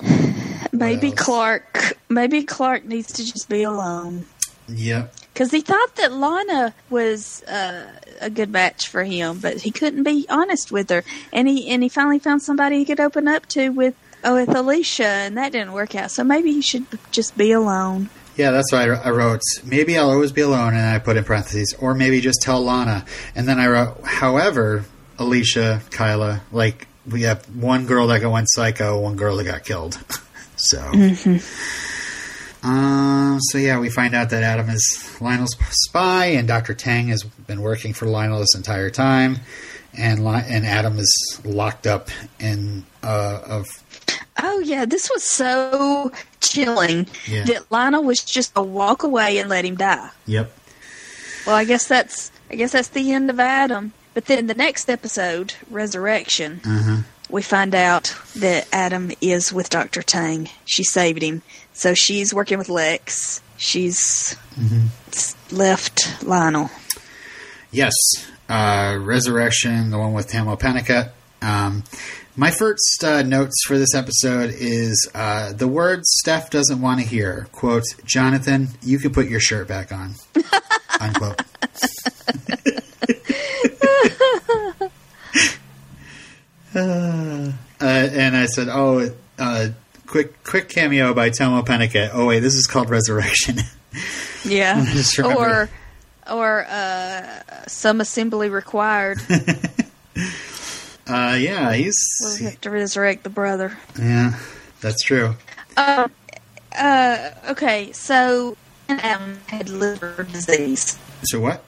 Maybe else? Clark. Maybe Clark needs to just be alone. yep. Because he thought that Lana was uh, a good match for him, but he couldn't be honest with her, and he and he finally found somebody he could open up to with oh, with Alicia, and that didn't work out. So maybe he should just be alone. Yeah, that's why I, wrote. Maybe I'll always be alone, and I put in parentheses, or maybe just tell Lana. And then I wrote, however, Alicia, Kyla, like we have one girl that got went psycho, one girl that got killed. so, um, so yeah, we find out that Adam is Lionel's spy, and Doctor Tang has been working for Lionel this entire time, and and Adam is locked up in uh, of Oh yeah, this was so chilling Yeah. that Lionel was just a walk away and let him die. yep. Well, I guess that's I guess that's the end of Adam. But then the next episode, Resurrection, Uh-huh. we find out that Adam is with Dr. Tang. She saved him. So she's working with Lex she's Mm-hmm. left Lionel. Yes, uh, Resurrection, the one with Tahmoh Penikett. Um, my first uh, notes for this episode is uh, the words Steph doesn't want to hear. Quote, Jonathan, you can put your shirt back on. Unquote. Uh, and I said, "Oh, uh, quick, quick cameo by Tahmoh Penikett. Oh wait, this is called Resurrection." Yeah, or or uh, some assembly required. Uh, yeah, he's We'll have to resurrect the brother. yeah, that's true. Uh, okay, so Adam had liver disease. So what?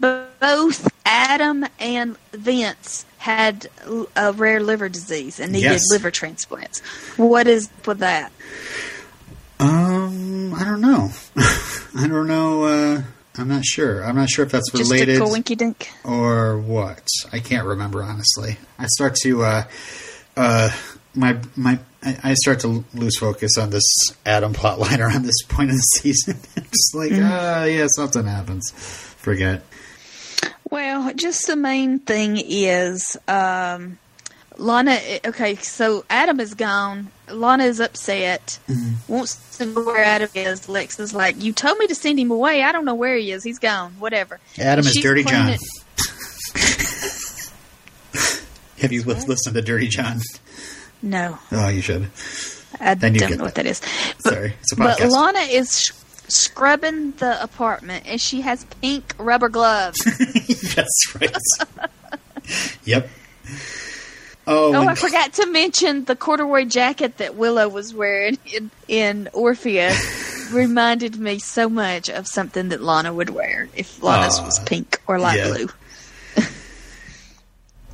Both Adam and Vince had a rare liver disease and needed Yes. liver transplants. What is with that? Um, I don't know. I don't know. Uh, I'm not sure. I'm not sure if that's Just related a coinky dink. or what. I can't remember honestly. I start to uh, uh, my my. I start to lose focus on this Adam plotline around this point in the season. Just like, ah, yeah, something happens. Forget. Well, just the main thing is um, Lana. Okay, so Adam is gone. Lana is upset. Mm-hmm. Wants to know where Adam is. Lex is like, "You told me to send him away. I don't know where he is. He's gone. Whatever." Adam is Dirty John. Have you li- listened to Dirty John? No, Oh, you should. I Then you don't know what that. that is. But, Sorry, it's a podcast. but. Lana is sh- scrubbing the apartment, and she has pink rubber gloves. That's right. yep. Oh, Oh, I forgot to mention the corduroy jacket that Willow was wearing in, in Orpheus reminded me so much of something that Lana would wear if Lana's Aw, was pink or light yeah. blue.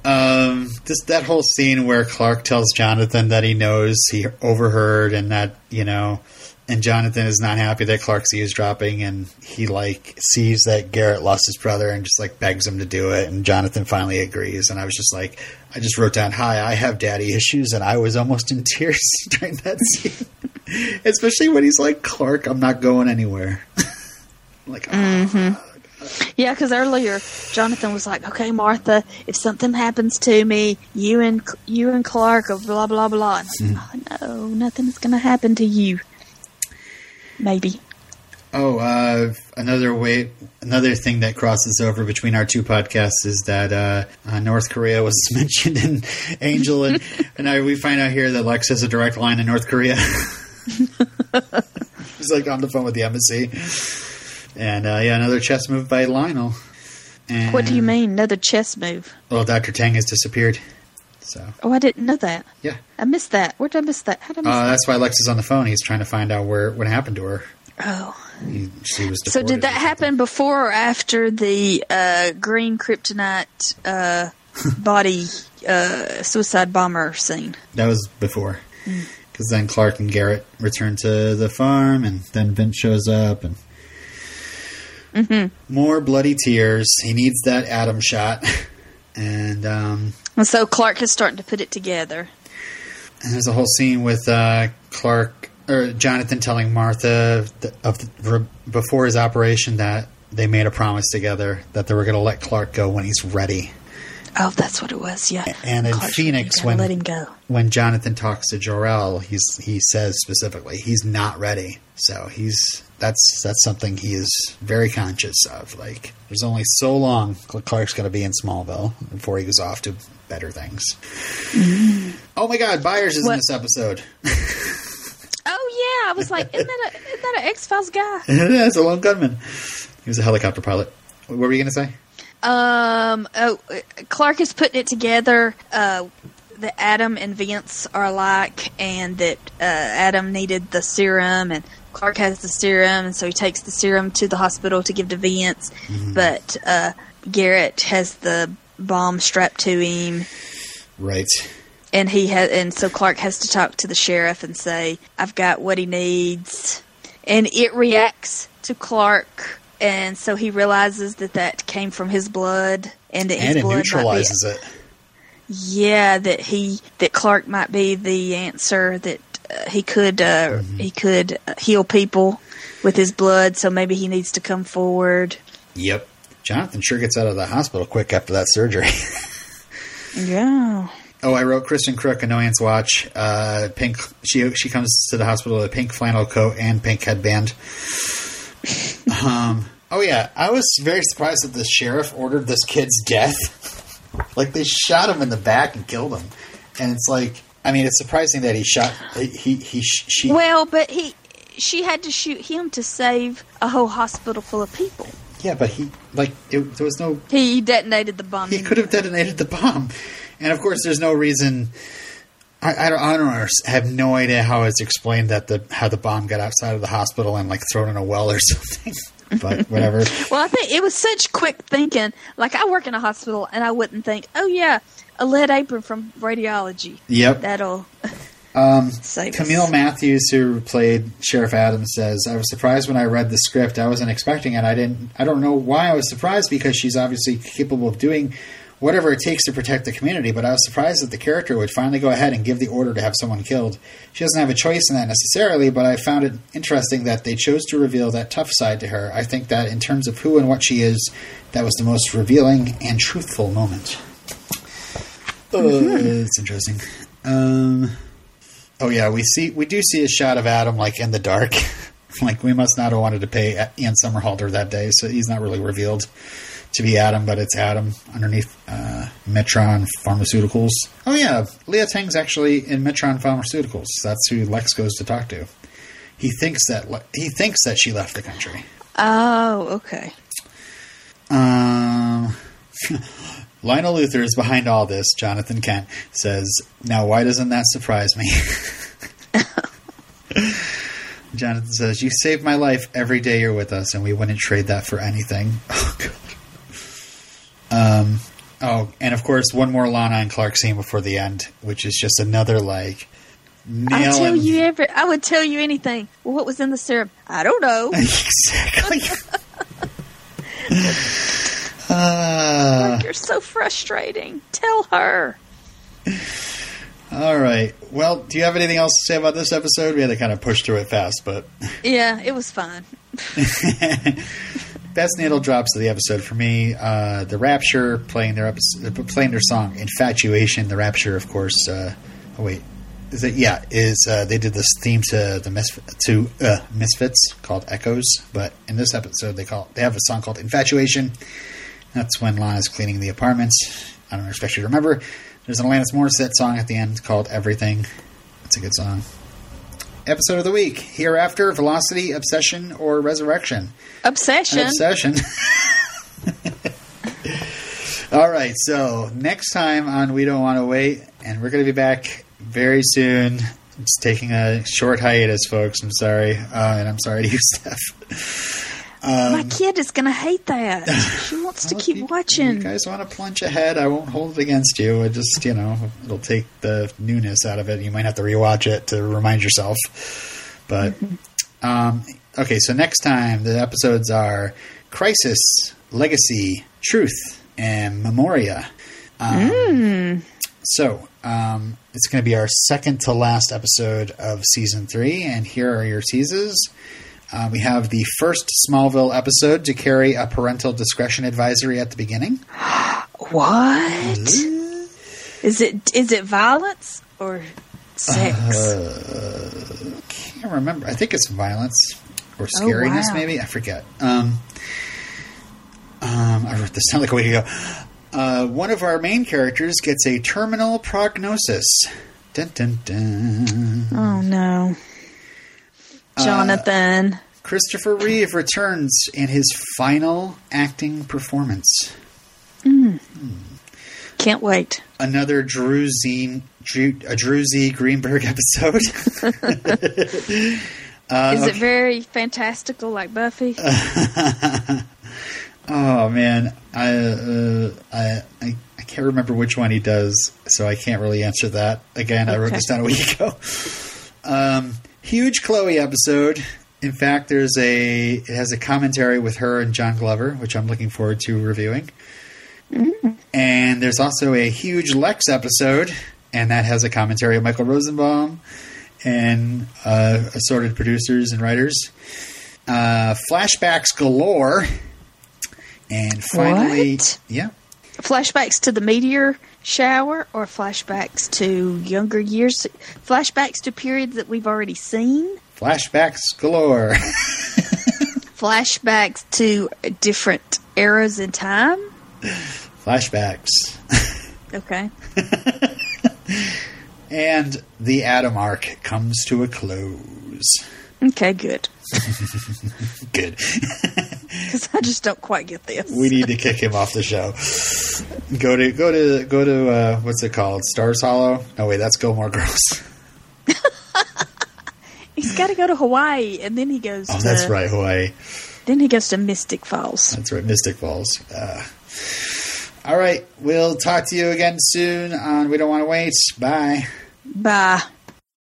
Um, just that whole scene where Clark tells Jonathan that he knows he overheard and that you know, and Jonathan is not happy that Clark's eavesdropping, and he like sees that Garrett lost his brother and just like begs him to do it, and Jonathan finally agrees, and I was just like, I just wrote down, "Hi, I have daddy issues," and I was almost in tears during that scene, especially when he's like, "Clark, I'm not going anywhere." like, ah. Yeah, because earlier Jonathan was like, "Okay, Martha, if something happens to me, you and you and Clark are blah blah blah." And like, oh no, nothing's gonna happen to you. Maybe. Oh, uh, another way, another thing that crosses over between our two podcasts is that uh, uh, North Korea was mentioned in Angel, and and I, we find out here that Lex has a direct line in North Korea. He's like on the phone with the embassy, and uh, yeah, another chess move by Lionel. And, What do you mean? Another chess move? Well, Doctor Tang has disappeared, so Oh, I didn't know that. yeah, I missed that. Where did I miss that? How did I miss uh, that? that's why Lex is on the phone. He's trying to find out where what happened to her. Oh. He, she was So did that happen before or after the uh, green kryptonite uh, body uh, suicide bomber scene? That was before. Mm. Because then Clark and Garrett return to the farm, and then Vince shows up, and Mm-hmm. more bloody tears. He needs that Adam shot, and um, And so Clark is starting to put it together. and there's a whole scene with uh, Clark or Jonathan telling Martha th- of the, before his operation that they made a promise together that they were going to let Clark go when he's ready. Oh, that's what it was. Yeah. And in Clark's Phoenix, when let him go. when Jonathan talks to Jor-El, he's he says specifically he's not ready. So he's that's that's something he is very conscious of. Like there's only so long Clark's going to be in Smallville before he goes off to better things. Mm-hmm. Oh my God, Byers is in this episode. I was like, isn't that a, isn't that an X Files guy? yeah, it's a lone gunman. He was a helicopter pilot. What were you going to say? Um. Oh, Clark is putting it together. Uh, that Adam and Vince are alike, and that uh, Adam needed the serum, and Clark has the serum, and so he takes the serum to the hospital to give to Vince. But uh, Garrett has the bomb strapped to him, Right. And he has, and so Clark has to talk to the sheriff and say, "I've got what he needs," and it reacts to Clark. And so he realizes that that came from his blood, and that his And it blood neutralizes it. yeah, that he that Clark might be the answer that uh, he could uh, Mm-hmm. he could uh, heal people. with his blood, so maybe he needs to come forward. Yep. Jonathan sure gets out of the hospital quick after that surgery. Yeah. Oh, I wrote Kristin Kreuk, Annoyance Watch. Uh, pink. She she comes to the hospital with a pink flannel coat and pink headband. um. Oh yeah, I was very surprised that the sheriff ordered this kid's death. like they shot him in the back and killed him, and it's like, I mean, it's surprising that he shot. He he she. Well, but he she had to shoot him to save a whole hospital full of people. Yeah, but he like it, there was no. He detonated the bomb. He could have detonated the bomb, and of course, there's no reason. I, I don't. I don't know, I have no idea how it's explained that the how the bomb got outside of the hospital and like thrown in a well or something. but whatever. well, I think it was such quick thinking. Like I work in a hospital, and I wouldn't think, "Oh yeah, a lead apron from radiology." Yep. That'll. Um, Camille us. Matthews, who played Sheriff Adams, says, "I was surprised when I read the script. I wasn't expecting it. I didn't. I don't know why I was surprised because she's obviously capable of doing whatever it takes to protect the community. But I was surprised that the character would finally go ahead and give the order to have someone killed. She doesn't have a choice in that necessarily, but I found it interesting that they chose to reveal that tough side to her. I think that in terms of who and what she is, that was the most revealing and truthful moment. Uh, it's interesting." Um, Oh yeah, we see we do see a shot of Adam like in the dark. like we must not have wanted to pay Ian Somerhalder that day, so he's not really revealed to be Adam, but it's Adam underneath uh, Metron Pharmaceuticals. Oh yeah, Leah Tang's actually in Metron Pharmaceuticals. That's who Lex goes to talk to. He thinks that Le- he thinks that she left the country. Oh, okay. Um, Lionel Luthor is behind all this. Jonathan Kent says, "Now, why doesn't that surprise me?" Jonathan says, "You saved my life every day you're with us, and we wouldn't trade that for anything." Oh, God. Um. Oh, and of course, one more Lana and Clark scene before the end, which is just another like I tell you every. I would tell you anything. Well, what was in the syrup? I don't know. exactly. uh, You're so frustrating. Tell her. All right. Well, do you have anything else to say about this episode? We had to kind of push through it fast, but Yeah, it was best needle drops of the episode for me: uh, the Rapture playing their episode, playing their song "Infatuation." The Rapture, of course. Uh, oh wait, is it? Yeah, is uh, they did this theme to the Misf- to uh, Misfits called Echoes, but in this episode they call they have a song called "Infatuation." That's when Lana's cleaning the apartments. I don't expect you to remember. There's an Alanis Morissette song at the end called "Everything." It's a good song. Episode of the week: Hereafter, Velocity, Obsession, or Resurrection. Obsession. Obsession. All right, so next time on We Don't Want to Wait, and we're going to be back very soon. It's taking a short hiatus, folks. I'm sorry, uh, and I'm sorry to you, Steph. My kid is going to hate that. She wants to keep you- watching. You guys want to plunge ahead? I won't hold it against you. It just, you know, it'll take the newness out of it. You might have to rewatch it to remind yourself. But um, okay, so next time the episodes are Crisis, Legacy, Truth, and Memoria. Um, So um, it's going to be our second to last episode of season three, and here are your teases. Uh, we have the first Smallville episode to carry a parental discretion advisory at the beginning. What? Is it is it violence or sex? Uh, can't remember. I think it's violence or scariness, wow. maybe. I forget. Um, um, I wrote this down like a week ago. Uh, one of our main characters gets a terminal prognosis. Dun, dun, dun. oh no. Uh, Jonathan. Christopher Reeve returns in his final acting performance. Can't wait. Another Drew Z, Drew, a Drew Z Greenberg episode. Uh, Is it very fantastical like Buffy? Oh man, I, uh, I I I can't remember which one he does, so I can't really answer that. Again, I wrote this down a week ago. Um, huge Chloe episode. In fact, there's a it has a commentary with her and John Glover, which I'm looking forward to reviewing. And there's also a huge Lex episode, and that has a commentary of Michael Rosenbaum and uh, assorted producers and writers. Uh, flashbacks galore. And finally, What? yeah, Flashbacks to the meteor shower or flashbacks to younger years? Flashbacks to periods that we've already seen? flashbacks galore. Flashbacks to different eras in time? flashbacks. Okay. And the Adam arc comes to a close. Okay, good. Good. Because I just don't quite get this. we need to kick him off the show. Go to go to go to uh, what's it called? Stars Hollow? No wait, that's Gilmore Girls. He's got to go to Hawaii, and then he goes. Oh, to, that's right, Hawaii. Then he goes to Mystic Falls. That's right, Mystic Falls. Uh, all right, we'll talk to you again soon on We Don't Want to Wait. Bye. Bye.